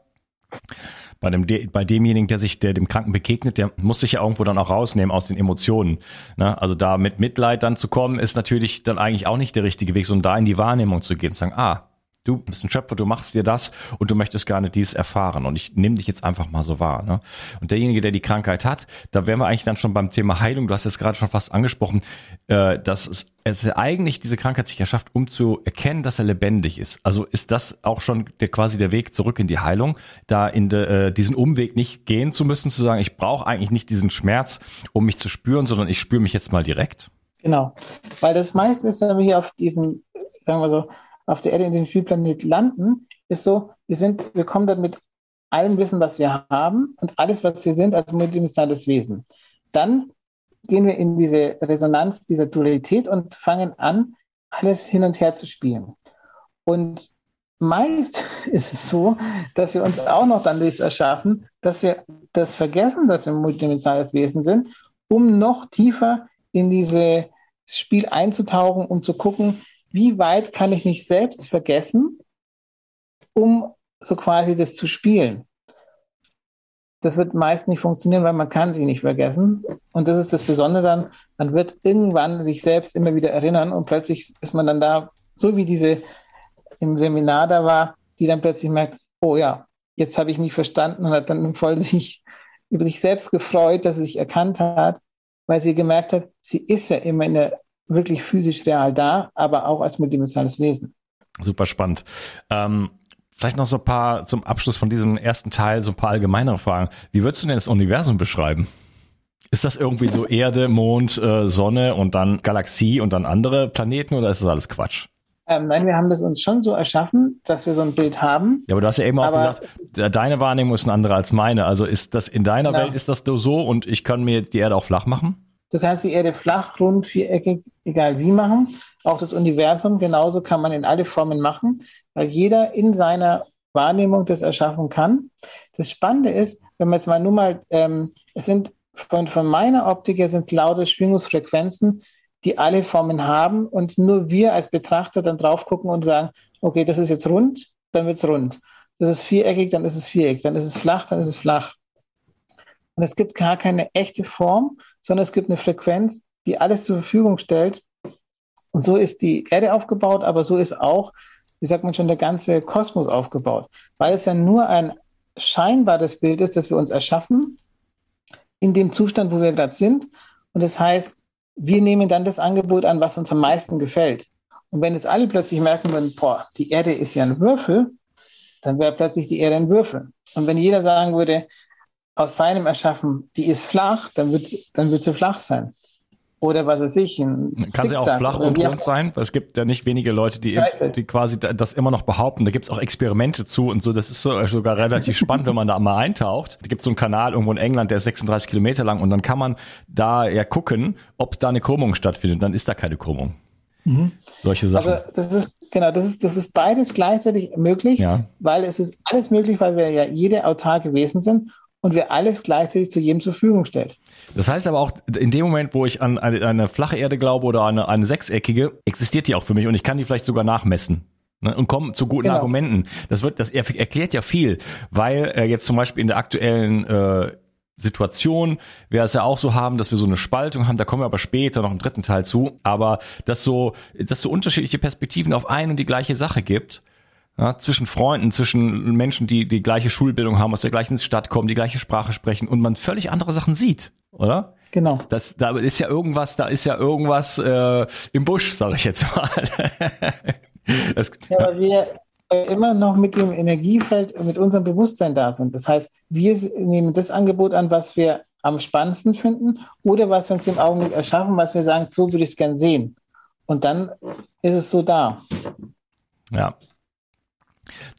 Bei dem, bei demjenigen, der sich, der dem Kranken begegnet, der muss sich ja irgendwo dann auch rausnehmen aus den Emotionen. Ne? Also da mit Mitleid dann zu kommen, ist natürlich dann eigentlich auch nicht der richtige Weg, sondern da in die Wahrnehmung zu gehen, zu sagen, ah, du bist ein Schöpfer, du machst dir das und du möchtest gar nicht dies erfahren und ich nehme dich jetzt einfach mal so wahr. Ne? Und derjenige, der die Krankheit hat, da wären wir eigentlich dann schon beim Thema Heilung, du hast es gerade schon fast angesprochen, äh, dass es, es eigentlich diese Krankheit sich erschafft, um zu erkennen, dass er lebendig ist. Also ist das auch schon der, quasi der Weg zurück in die Heilung, da in de, äh, diesen Umweg nicht gehen zu müssen, zu sagen, ich brauche eigentlich nicht diesen Schmerz, um mich zu spüren, sondern ich spüre mich jetzt mal direkt. Genau, weil das meiste ist, wenn wir hier auf diesem, sagen wir so, auf der Erde in den Spielplanet landen, ist so, wir sind, wir kommen dann mit allem Wissen, was wir haben und alles, was wir sind, als multidimensionales Wesen. Dann gehen wir in diese Resonanz dieser Dualität und fangen an, alles hin und her zu spielen. Und meist ist es so, dass wir uns auch noch dann das erschaffen, dass wir das vergessen, dass wir ein multidimensionales Wesen sind, um noch tiefer in dieses Spiel einzutauchen, um zu gucken, wie weit kann ich mich selbst vergessen, um so quasi das zu spielen. Das wird meist nicht funktionieren, weil man kann sich nicht vergessen. Und das ist das Besondere dann, man wird irgendwann sich selbst immer wieder erinnern und plötzlich ist man dann da, so wie diese im Seminar da war, die dann plötzlich merkt, oh ja, jetzt habe ich mich verstanden und hat dann voll sich über sich selbst gefreut, dass sie sich erkannt hat, weil sie gemerkt hat, sie ist ja immer in der wirklich physisch real da, aber auch als multidimensionales Wesen. Super spannend. Ähm, vielleicht noch so ein paar zum Abschluss von diesem ersten Teil, so ein paar allgemeinere Fragen. Wie würdest du denn das Universum beschreiben? Ist das irgendwie so Erde, Mond, äh, Sonne und dann Galaxie und dann andere Planeten oder ist das alles Quatsch? Ähm, nein, wir haben das uns schon so erschaffen, dass wir so ein Bild haben. Ja, aber du hast ja eben auch gesagt, deine Wahrnehmung ist eine andere als meine. Also ist das in deiner genau. Welt ist das so und ich kann mir die Erde auch flach machen? Du kannst die Erde flach, rund, viereckig, egal wie machen. Auch das Universum genauso kann man in alle Formen machen, weil jeder in seiner Wahrnehmung das erschaffen kann. Das Spannende ist, wenn man jetzt mal nur mal, ähm, es sind von, von meiner Optik her sind laute Schwingungsfrequenzen, die alle Formen haben und nur wir als Betrachter dann drauf gucken und sagen, okay, das ist jetzt rund, dann wird es rund. Das ist viereckig, dann ist es viereckig, dann ist es flach, dann ist es flach. Und es gibt gar keine echte Form, sondern es gibt eine Frequenz, die alles zur Verfügung stellt. Und so ist die Erde aufgebaut, aber so ist auch, wie sagt man schon, der ganze Kosmos aufgebaut, weil es ja nur ein scheinbares Bild ist, das wir uns erschaffen, in dem Zustand, wo wir gerade sind. Und das heißt, wir nehmen dann das Angebot an, was uns am meisten gefällt. Und wenn jetzt alle plötzlich merken würden, boah, die Erde ist ja ein Würfel, dann wäre plötzlich die Erde ein Würfel. Und wenn jeder sagen würde, aus seinem Erschaffen, die ist flach, dann wird, dann wird sie flach sein. Oder was weiß ich. Kann sie auch flach und rund sein? Weil es gibt ja nicht wenige Leute, die, die quasi das immer noch behaupten. Da gibt es auch Experimente zu und so. Das ist so, sogar relativ spannend, wenn man da mal eintaucht. Da gibt es so einen Kanal irgendwo in England, der ist 36 Kilometer lang und dann kann man da ja gucken, ob da eine Krümmung stattfindet. Dann ist da keine Krümmung. Mhm. Solche Sachen. Also das ist genau, das ist das ist beides gleichzeitig möglich, ja. weil es ist alles möglich, weil wir ja jede autarke Wesen sind und wer alles gleichzeitig zu jedem zur Verfügung stellt. Das heißt aber auch, in dem Moment, wo ich an eine, eine flache Erde glaube oder eine, eine sechseckige, existiert die auch für mich und ich kann die vielleicht sogar nachmessen ne, und komme zu guten genau. Argumenten. Das wird, das erklärt ja viel, weil äh, jetzt zum Beispiel in der aktuellen äh, Situation wir es ja auch so haben, dass wir so eine Spaltung haben, da kommen wir aber später noch im dritten Teil zu, aber dass so, dass so unterschiedliche Perspektiven auf eine und die gleiche Sache gibt ja, zwischen Freunden, zwischen Menschen, die die gleiche Schulbildung haben, aus der gleichen Stadt kommen, die gleiche Sprache sprechen und man völlig andere Sachen sieht, oder? Genau. Das, da ist ja irgendwas, da ist ja irgendwas äh, im Busch, sage ich jetzt mal. das, ja, aber wir immer noch mit dem Energiefeld, mit unserem Bewusstsein da sind. Das heißt, wir nehmen das Angebot an, was wir am spannendsten finden oder was wir uns im Augenblick erschaffen, was wir sagen, so würde ich es gern sehen. Und dann ist es so da. Ja,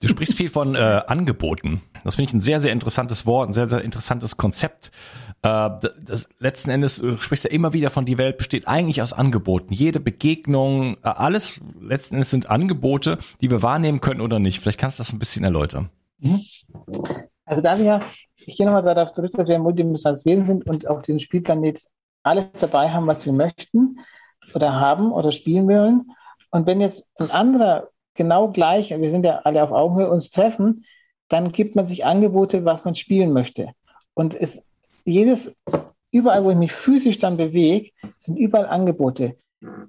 Du sprichst viel von äh, Angeboten. Das finde ich ein sehr, sehr interessantes Wort, ein sehr, sehr interessantes Konzept. Äh, das, letzten Endes du sprichst ja immer wieder von, die Welt besteht eigentlich aus Angeboten. Jede Begegnung, äh, alles letzten Endes sind Angebote, die wir wahrnehmen können oder nicht. Vielleicht kannst du das ein bisschen erläutern. Mhm. Also da wir, ich gehe nochmal darauf zurück, dass wir ein multidimensionales Wesen sind und auf dem Spielplanet alles dabei haben, was wir möchten oder haben oder spielen wollen. Und wenn jetzt ein anderer genau gleich, wir sind ja alle auf Augenhöhe, uns treffen, dann gibt man sich Angebote, was man spielen möchte. Und es, jedes, überall, wo ich mich physisch dann bewege, sind überall Angebote.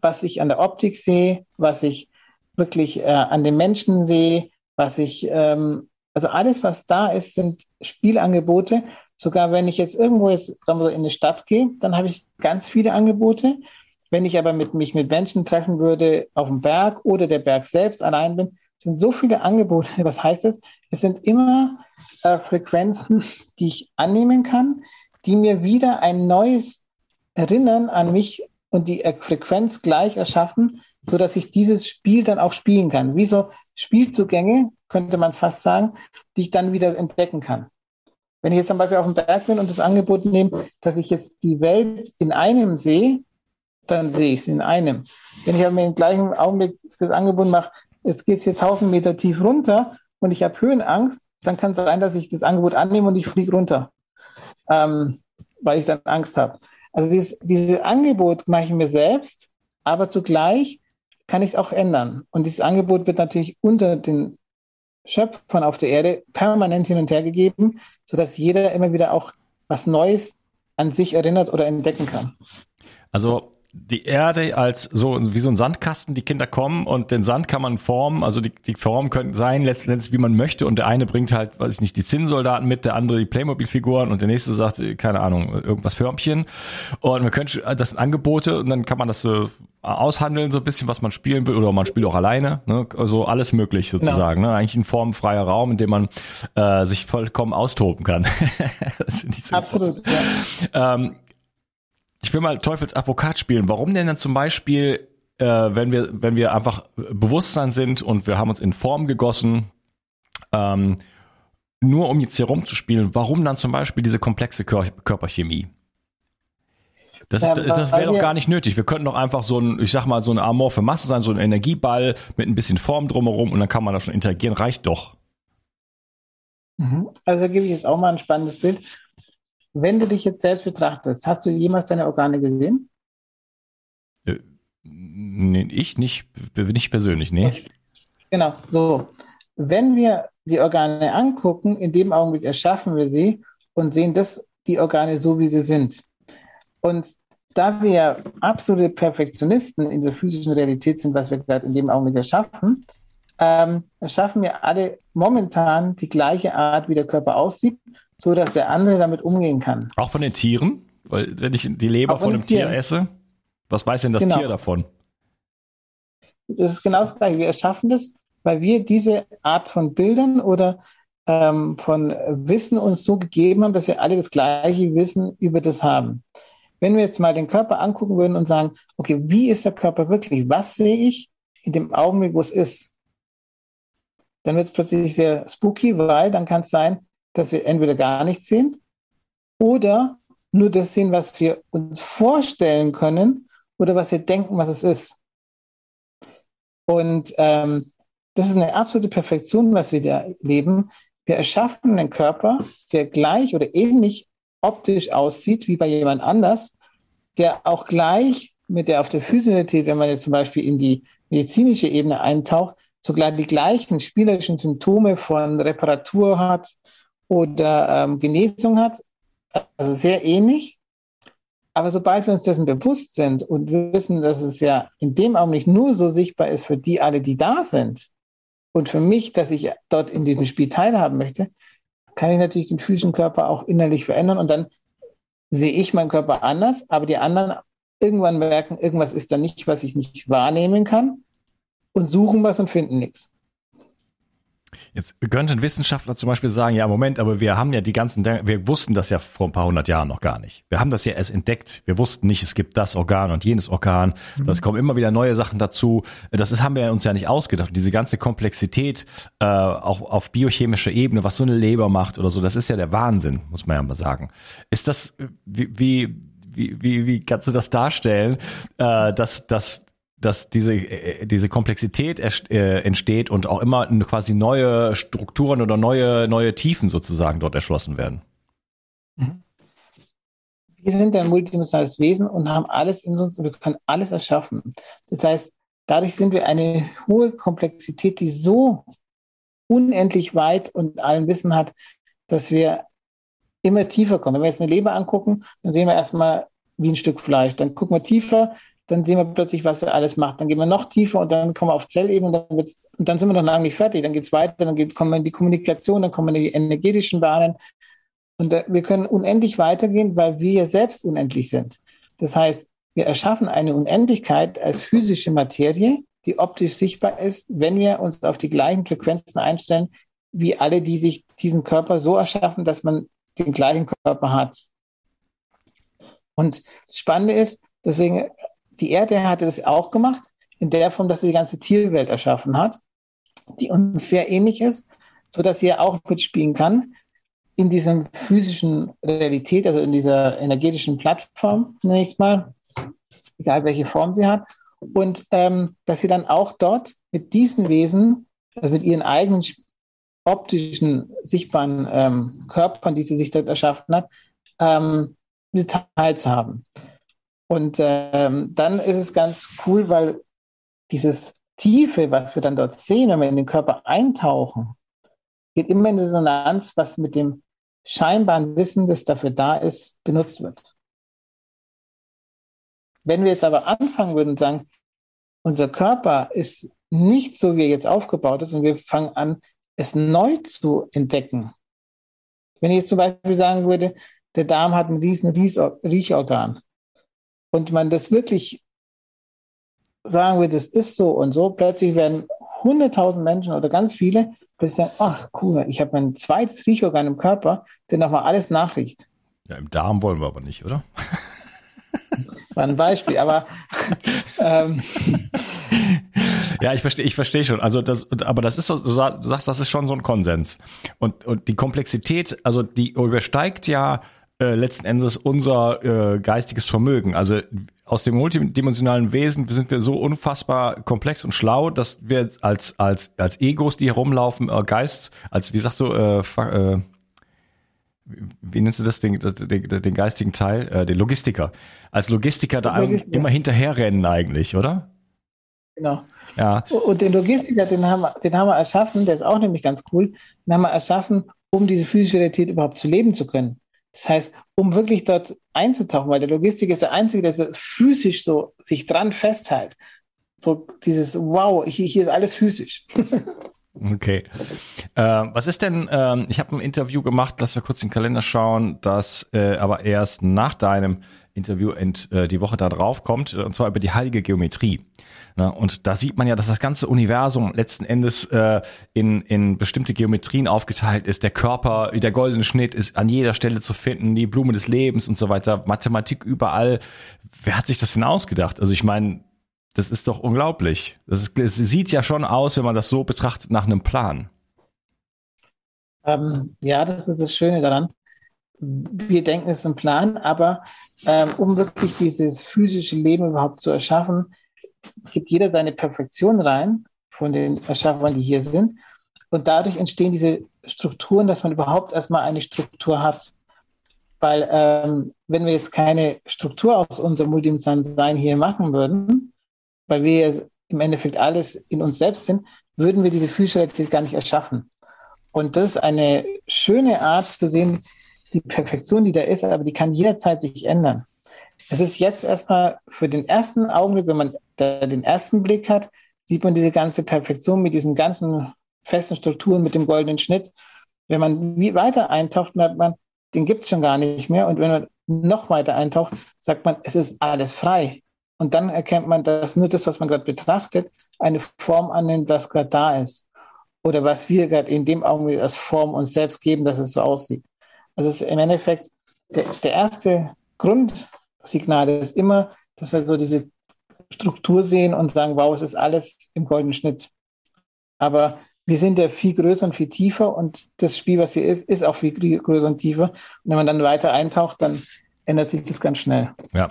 Was ich an der Optik sehe, was ich wirklich äh, an den Menschen sehe, was ich, ähm, also alles, was da ist, sind Spielangebote. Sogar wenn ich jetzt irgendwo jetzt, sagen wir so, in eine Stadt gehe, dann habe ich ganz viele Angebote. Wenn ich aber mit, mich mit Menschen treffen würde auf dem Berg oder der Berg selbst allein bin, sind so viele Angebote. Was heißt das? Es sind immer äh, Frequenzen, die ich annehmen kann, die mir wieder ein neues Erinnern an mich und die äh, Frequenz gleich erschaffen, so dass ich dieses Spiel dann auch spielen kann. Wie so Spielzugänge, könnte man es fast sagen, die ich dann wieder entdecken kann. Wenn ich jetzt zum Beispiel auf dem Berg bin und das Angebot nehme, dass ich jetzt die Welt in einem sehe, dann sehe ich es in einem. Wenn ich aber im gleichen Augenblick das Angebot mache, jetzt geht es hier 1000 Meter tief runter und ich habe Höhenangst, dann kann es sein, dass ich das Angebot annehme und ich fliege runter, ähm, weil ich dann Angst habe. Also dieses, dieses Angebot mache ich mir selbst, aber zugleich kann ich es auch ändern. Und dieses Angebot wird natürlich unter den Schöpfern auf der Erde permanent hin und her gegeben, sodass jeder immer wieder auch was Neues an sich erinnert oder entdecken kann. Also die Erde als so wie so ein Sandkasten, die Kinder kommen und den Sand kann man formen, also die, die Formen können sein letzten Endes, wie man möchte und der eine bringt halt, weiß ich nicht, die Zinnsoldaten mit, der andere die Playmobil-Figuren und der nächste sagt, keine Ahnung, irgendwas Förmchen und man könnte, das sind Angebote und dann kann man das so aushandeln, so ein bisschen, was man spielen will oder man spielt auch alleine, ne? also alles möglich sozusagen, no. ne? eigentlich ein formfreier Raum, in dem man äh, sich vollkommen austoben kann. das ich so Absolut, ja. Ähm, ich will mal Teufelsadvokat spielen. Warum denn dann zum Beispiel, äh, wenn wir, wenn wir einfach Bewusstsein sind und wir haben uns in Form gegossen, ähm, nur um jetzt hier rumzuspielen, warum dann zum Beispiel diese komplexe Kör Körperchemie? Das, ja, das wäre doch gar nicht nötig. Wir könnten doch einfach so ein, ich sag mal, so eine amorphe Masse sein, so ein Energieball mit ein bisschen Form drumherum und dann kann man da schon interagieren, reicht doch. Mhm. Also da gebe ich jetzt auch mal ein spannendes Bild. Wenn du dich jetzt selbst betrachtest, hast du jemals deine Organe gesehen? Äh, nee, ich nicht, nicht persönlich, nee. Genau, so. Wenn wir die Organe angucken, in dem Augenblick erschaffen wir sie und sehen das, die Organe so, wie sie sind. Und da wir absolute Perfektionisten in der physischen Realität sind, was wir gerade in dem Augenblick erschaffen, ähm, erschaffen wir alle momentan die gleiche Art, wie der Körper aussieht so dass der andere damit umgehen kann. Auch von den Tieren? Weil wenn ich die Leber von, einem Tier esse, was weiß denn das genau. Tier davon? Das ist genau das Gleiche. Wir erschaffen das, weil wir diese Art von Bildern oder ähm, von Wissen uns so gegeben haben, dass wir alle das gleiche Wissen über das haben. Wenn wir jetzt mal den Körper angucken würden und sagen, okay, wie ist der Körper wirklich? Was sehe ich in dem Augenblick, wo es ist? Dann wird es plötzlich sehr spooky, weil dann kann es sein, dass wir entweder gar nichts sehen oder nur das sehen, was wir uns vorstellen können oder was wir denken, was es ist. Und ähm, das ist eine absolute Perfektion, was wir da leben. Wir erschaffen einen Körper, der gleich oder ähnlich optisch aussieht wie bei jemand anders, der auch gleich mit der auf der Physiotherapie, wenn man jetzt zum Beispiel in die medizinische Ebene eintaucht, sogar die gleichen spielerischen Symptome von Reparatur hat, oder ähm, Genesung hat, also sehr ähnlich. Aber sobald wir uns dessen bewusst sind und wissen, dass es ja in dem Augenblick nur so sichtbar ist für die alle, die da sind und für mich, dass ich dort in diesem Spiel teilhaben möchte, kann ich natürlich den physischen Körper auch innerlich verändern und dann sehe ich meinen Körper anders, aber die anderen irgendwann merken, irgendwas ist da nicht, was ich nicht wahrnehmen kann und suchen was und finden nichts. Jetzt könnte ein Wissenschaftler zum Beispiel sagen, ja, Moment, aber wir haben ja die ganzen, wir wussten das ja vor ein paar hundert Jahren noch gar nicht. Wir haben das ja erst entdeckt. Wir wussten nicht, es gibt das Organ und jenes Organ. Mhm. Das kommen immer wieder neue Sachen dazu. Das ist, haben wir uns ja nicht ausgedacht. Und diese ganze Komplexität, äh, auch auf biochemischer Ebene, was so eine Leber macht oder so, das ist ja der Wahnsinn, muss man ja mal sagen. Ist das, wie, wie, wie, wie kannst du das darstellen, äh, dass, dass dass diese, äh, diese Komplexität äh, entsteht und auch immer quasi neue Strukturen oder neue, neue Tiefen sozusagen dort erschlossen werden. Mhm. Wir sind ein multidimensionales Wesen und haben alles in uns und wir können alles erschaffen. Das heißt, dadurch sind wir eine hohe Komplexität, die so unendlich weit und allen Wissen hat, dass wir immer tiefer kommen. Wenn wir jetzt eine Leber angucken, dann sehen wir erstmal wie ein Stück Fleisch. Dann gucken wir tiefer, dann sehen wir plötzlich, was er alles macht. Dann gehen wir noch tiefer und dann kommen wir auf Zellebene und dann, wird's, und dann sind wir noch lange nicht fertig. Dann geht es weiter, dann geht, kommen wir in die Kommunikation, dann kommen wir in die energetischen Bahnen. Und da, wir können unendlich weitergehen, weil wir selbst unendlich sind. Das heißt, wir erschaffen eine Unendlichkeit als physische Materie, die optisch sichtbar ist, wenn wir uns auf die gleichen Frequenzen einstellen, wie alle, die sich diesen Körper so erschaffen, dass man den gleichen Körper hat. Und das Spannende ist, deswegen die Erde hatte das auch gemacht, in der Form, dass sie die ganze Tierwelt erschaffen hat, die uns sehr ähnlich ist, so dass sie ja auch mitspielen kann in diesem physischen Realität, also in dieser energetischen Plattform, nenne ich es mal, egal welche Form sie hat, und ähm, dass sie dann auch dort mit diesen Wesen, also mit ihren eigenen optischen, sichtbaren ähm, Körpern, die sie sich dort erschaffen hat, ähm, Details haben. Und ähm, dann ist es ganz cool, weil dieses Tiefe, was wir dann dort sehen, wenn wir in den Körper eintauchen, geht immer in Resonanz, was mit dem scheinbaren Wissen, das dafür da ist, benutzt wird. Wenn wir jetzt aber anfangen würden und sagen, unser Körper ist nicht so, wie er jetzt aufgebaut ist, und wir fangen an, es neu zu entdecken. Wenn ich jetzt zum Beispiel sagen würde, der Darm hat ein riesen Riechorgan, und man das wirklich sagen will, das ist so und so, plötzlich werden hunderttausend Menschen oder ganz viele plötzlich sagen, ach cool, ich habe mein zweites Riechorgan im Körper, der nochmal alles nachriecht. Ja, im Darm wollen wir aber nicht, oder? War ein Beispiel, aber ähm, ja, ich verstehe, ich verstehe schon. Also das, aber das ist so, du sagst, das ist schon so ein Konsens. Und, und die Komplexität, also die übersteigt ja äh, letzten Endes unser äh, geistiges Vermögen. Also aus dem multidimensionalen Wesen sind wir so unfassbar komplex und schlau, dass wir als als als Egos, die herumlaufen, äh, Geist, als wie sagst du, äh, äh, wie nennst du das, den, den, den geistigen Teil, äh, den Logistiker, als Logistiker da Logistiker. immer hinterherrennen eigentlich, oder? Genau. Ja. Und den Logistiker, den haben, wir, den haben wir erschaffen, der ist auch nämlich ganz cool, den haben wir erschaffen, um diese physische Realität überhaupt zu leben zu können. Das heißt, um wirklich dort einzutauchen, weil der Logistik ist der Einzige, der so physisch so sich dran festhält. So dieses, wow, hier, hier ist alles physisch. Okay. Äh, was ist denn, ähm, ich habe ein Interview gemacht, lass wir kurz den Kalender schauen, das äh, aber erst nach deinem Interview ent, äh, die Woche da drauf kommt, und zwar über die heilige Geometrie. Ne? Und da sieht man ja, dass das ganze Universum letzten Endes äh, in, in bestimmte Geometrien aufgeteilt ist. Der Körper, der goldene Schnitt ist an jeder Stelle zu finden, die Blume des Lebens und so weiter, Mathematik überall. Wer hat sich das denn ausgedacht? Also ich meine, das ist doch unglaublich. Das, ist, das sieht ja schon aus, wenn man das so betrachtet, nach einem Plan. Ähm, ja, das ist das Schöne daran. Wir denken, es ist ein Plan, aber ähm, um wirklich dieses physische Leben überhaupt zu erschaffen, gibt jeder seine Perfektion rein von den Erschaffern, die hier sind. Und dadurch entstehen diese Strukturen, dass man überhaupt erstmal eine Struktur hat. Weil ähm, wenn wir jetzt keine Struktur aus unserem multidimensionalen Sein hier machen würden, weil wir im Endeffekt alles in uns selbst sind, würden wir diese Physische gar nicht erschaffen. Und das ist eine schöne Art zu sehen, die Perfektion, die da ist, aber die kann jederzeit sich ändern. Es ist jetzt erstmal für den ersten Augenblick, wenn man den ersten Blick hat, sieht man diese ganze Perfektion mit diesen ganzen festen Strukturen, mit dem goldenen Schnitt. Wenn man weiter eintaucht, merkt man, den gibt es schon gar nicht mehr. Und wenn man noch weiter eintaucht, sagt man, es ist alles frei. Und dann erkennt man, dass nur das, was man gerade betrachtet, eine Form annimmt, das gerade da ist. oder was wir gerade in dem Augenblick als Form uns selbst geben, dass es so aussieht. Also es ist im Endeffekt der, der erste Grundsignal ist immer, dass wir so diese Struktur sehen und sagen, wow, es ist alles im goldenen Schnitt. Aber wir sind ja viel größer und viel tiefer und das Spiel, was hier ist, ist auch viel größer und tiefer. Und wenn man dann weiter eintaucht, dann ändert sich das ganz schnell. Ja,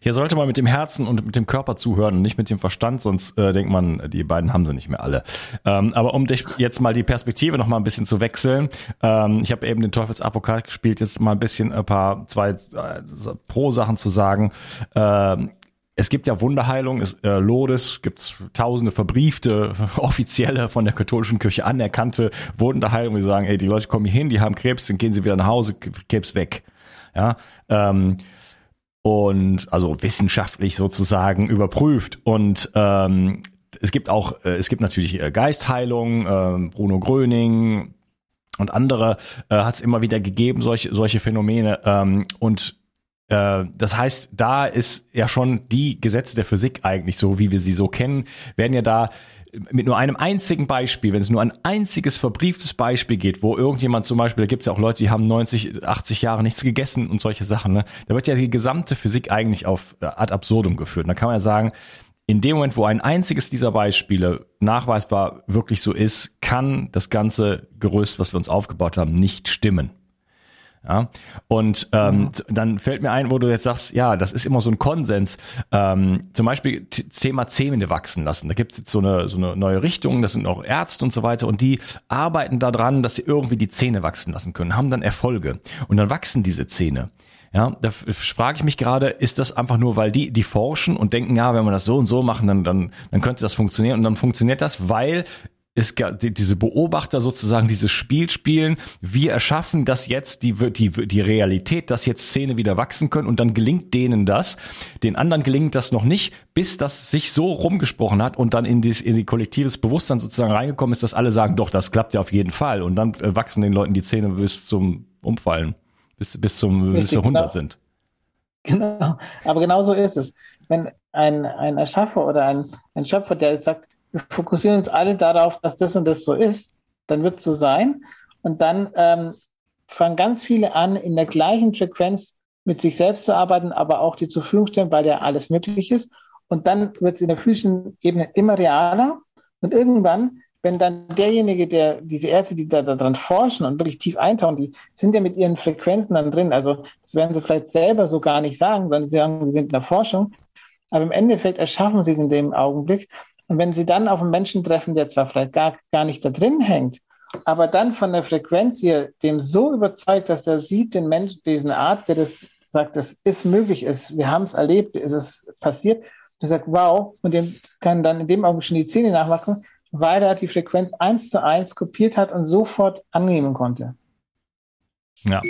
hier sollte man mit dem Herzen und mit dem Körper zuhören und nicht mit dem Verstand, sonst äh, denkt man, die beiden haben sie nicht mehr alle. Ähm, aber um dich jetzt mal die Perspektive noch mal ein bisschen zu wechseln, ähm, ich habe eben den Teufelsadvokat gespielt, jetzt mal ein bisschen ein paar, zwei äh, Pro-Sachen zu sagen. Ähm, es gibt ja Wunderheilung, es, äh, Lodes, gibt tausende verbriefte, offizielle von der katholischen Kirche anerkannte Wunderheilung, die sagen, ey, die Leute kommen hier hin, die haben Krebs, dann gehen sie wieder nach Hause, Krebs weg. Ja, ähm, und also wissenschaftlich sozusagen überprüft. Und ähm, es gibt auch, äh, es gibt natürlich äh, Geistheilung, äh, Bruno Gröning und andere äh, hat es immer wieder gegeben, solche, solche Phänomene. Ähm, und äh, das heißt, da ist ja schon die Gesetze der Physik eigentlich so, wie wir sie so kennen, werden ja da mit nur einem einzigen Beispiel, wenn es nur ein einziges verbrieftes Beispiel geht, wo irgendjemand zum Beispiel, da gibt es ja auch Leute, die haben 90, 80 Jahre nichts gegessen und solche Sachen, ne? da wird ja die gesamte Physik eigentlich auf äh, ad absurdum geführt. Und da kann man ja sagen, in dem Moment, wo ein einziges dieser Beispiele nachweisbar wirklich so ist, kann das ganze Gerüst, was wir uns aufgebaut haben, nicht stimmen. Ja, und ähm, mhm. dann fällt mir ein, wo du jetzt sagst, ja, das ist immer so ein Konsens. Ähm, zum Beispiel Thema Zähne wachsen lassen. Da gibt es jetzt so eine, so eine neue Richtung, das sind auch Ärzte und so weiter und die arbeiten daran, dass sie irgendwie die Zähne wachsen lassen können, haben dann Erfolge und dann wachsen diese Zähne. Ja, da frage ich mich gerade, ist das einfach nur, weil die, die forschen und denken, ja, wenn wir das so und so machen, dann, dann, dann könnte das funktionieren und dann funktioniert das, weil es diese Beobachter sozusagen dieses Spiel spielen. Wir erschaffen das jetzt, die, die, die Realität, dass jetzt Szene wieder wachsen können und dann gelingt denen das. Den anderen gelingt das noch nicht, bis das sich so rumgesprochen hat und dann in, dies, in die kollektives Bewusstsein sozusagen reingekommen ist, dass alle sagen, doch, das klappt ja auf jeden Fall. Und dann äh, wachsen den Leuten die Zähne bis zum Umfallen, bis, bis zum, bis zu 100 genau. sind. Genau, aber genau so ist es. Wenn ein, ein Erschaffer oder ein, ein Schöpfer, der sagt, wir fokussieren uns alle darauf, dass das und das so ist, dann wird es so sein. Und dann ähm, fangen ganz viele an, in der gleichen Frequenz mit sich selbst zu arbeiten, aber auch die zur Verfügung stellen, weil ja alles möglich ist. Und dann wird es in der physischen Ebene immer realer. Und irgendwann, wenn dann derjenige, der diese Ärzte, die da daran forschen und wirklich tief eintauchen, die sind ja mit ihren Frequenzen dann drin. Also das werden sie vielleicht selber so gar nicht sagen, sondern sie sagen, sie sind in der Forschung. Aber im Endeffekt erschaffen sie es in dem Augenblick. Und wenn Sie dann auf einen Menschen treffen, der zwar vielleicht gar, gar nicht da drin hängt, aber dann von der Frequenz hier dem so überzeugt, dass er sieht, den Menschen, diesen Arzt, der das sagt, das ist möglich, ist, wir haben es erlebt, ist es passiert, der sagt, wow, und dem kann dann in dem Augenblick schon die Zähne nachwachsen, weil er die Frequenz eins zu eins kopiert hat und sofort annehmen konnte. Ja.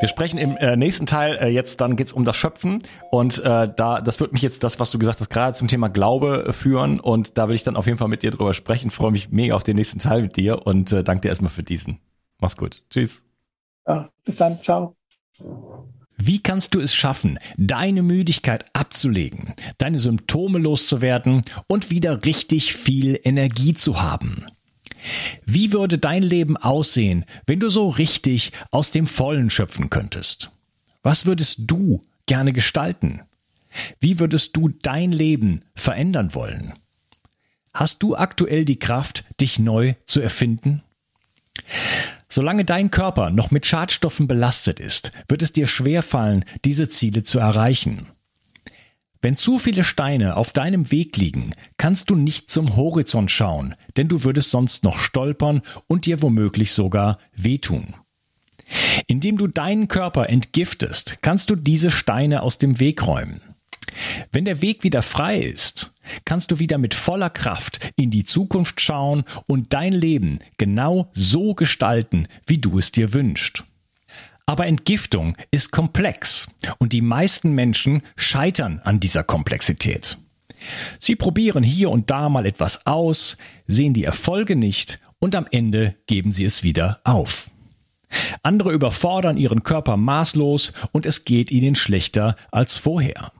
Wir sprechen im äh, nächsten Teil äh, jetzt, dann geht's um das Schöpfen und äh, da, das wird mich jetzt das, was du gesagt hast, gerade zum Thema Glaube äh, führen und da will ich dann auf jeden Fall mit dir drüber sprechen. Freue mich mega auf den nächsten Teil mit dir und äh, danke dir erstmal für diesen. Mach's gut. Tschüss. Ja, bis dann. Ciao. Wie kannst du es schaffen, deine Müdigkeit abzulegen, deine Symptome loszuwerden und wieder richtig viel Energie zu haben? Wie würde dein Leben aussehen, wenn du so richtig aus dem Vollen schöpfen könntest? Was würdest du gerne gestalten? Wie würdest du dein Leben verändern wollen? Hast du aktuell die Kraft, dich neu zu erfinden? Solange dein Körper noch mit Schadstoffen belastet ist, wird es dir schwerfallen, diese Ziele zu erreichen. Wenn zu viele Steine auf deinem Weg liegen, kannst du nicht zum Horizont schauen, denn du würdest sonst noch stolpern und dir womöglich sogar wehtun. Indem du deinen Körper entgiftest, kannst du diese Steine aus dem Weg räumen. Wenn der Weg wieder frei ist, kannst du wieder mit voller Kraft in die Zukunft schauen und dein Leben genau so gestalten, wie du es dir wünschst. Aber Entgiftung ist komplex und die meisten Menschen scheitern an dieser Komplexität. Sie probieren hier und da mal etwas aus, sehen die Erfolge nicht und am Ende geben sie es wieder auf. Andere überfordern ihren Körper maßlos und es geht ihnen schlechter als vorher.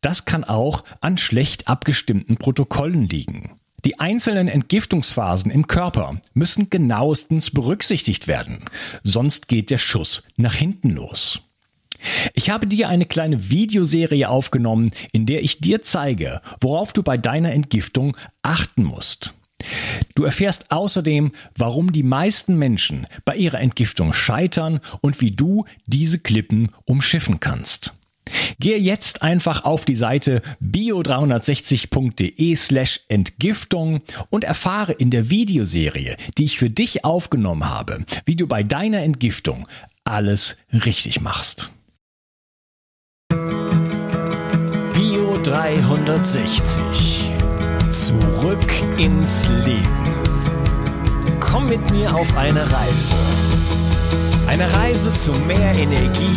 Das kann auch an schlecht abgestimmten Protokollen liegen. Die einzelnen Entgiftungsphasen im Körper müssen genauestens berücksichtigt werden, sonst geht der Schuss nach hinten los. Ich habe dir eine kleine Videoserie aufgenommen, in der ich dir zeige, worauf du bei deiner Entgiftung achten musst. Du erfährst außerdem, warum die meisten Menschen bei ihrer Entgiftung scheitern und wie du diese Klippen umschiffen kannst. Gehe jetzt einfach auf die Seite bio360.de slash Entgiftung und erfahre in der Videoserie, die ich für dich aufgenommen habe, wie du bei deiner Entgiftung alles richtig machst. Bio 360. Zurück ins Leben. Komm mit mir auf eine Reise. Eine Reise zu mehr Energie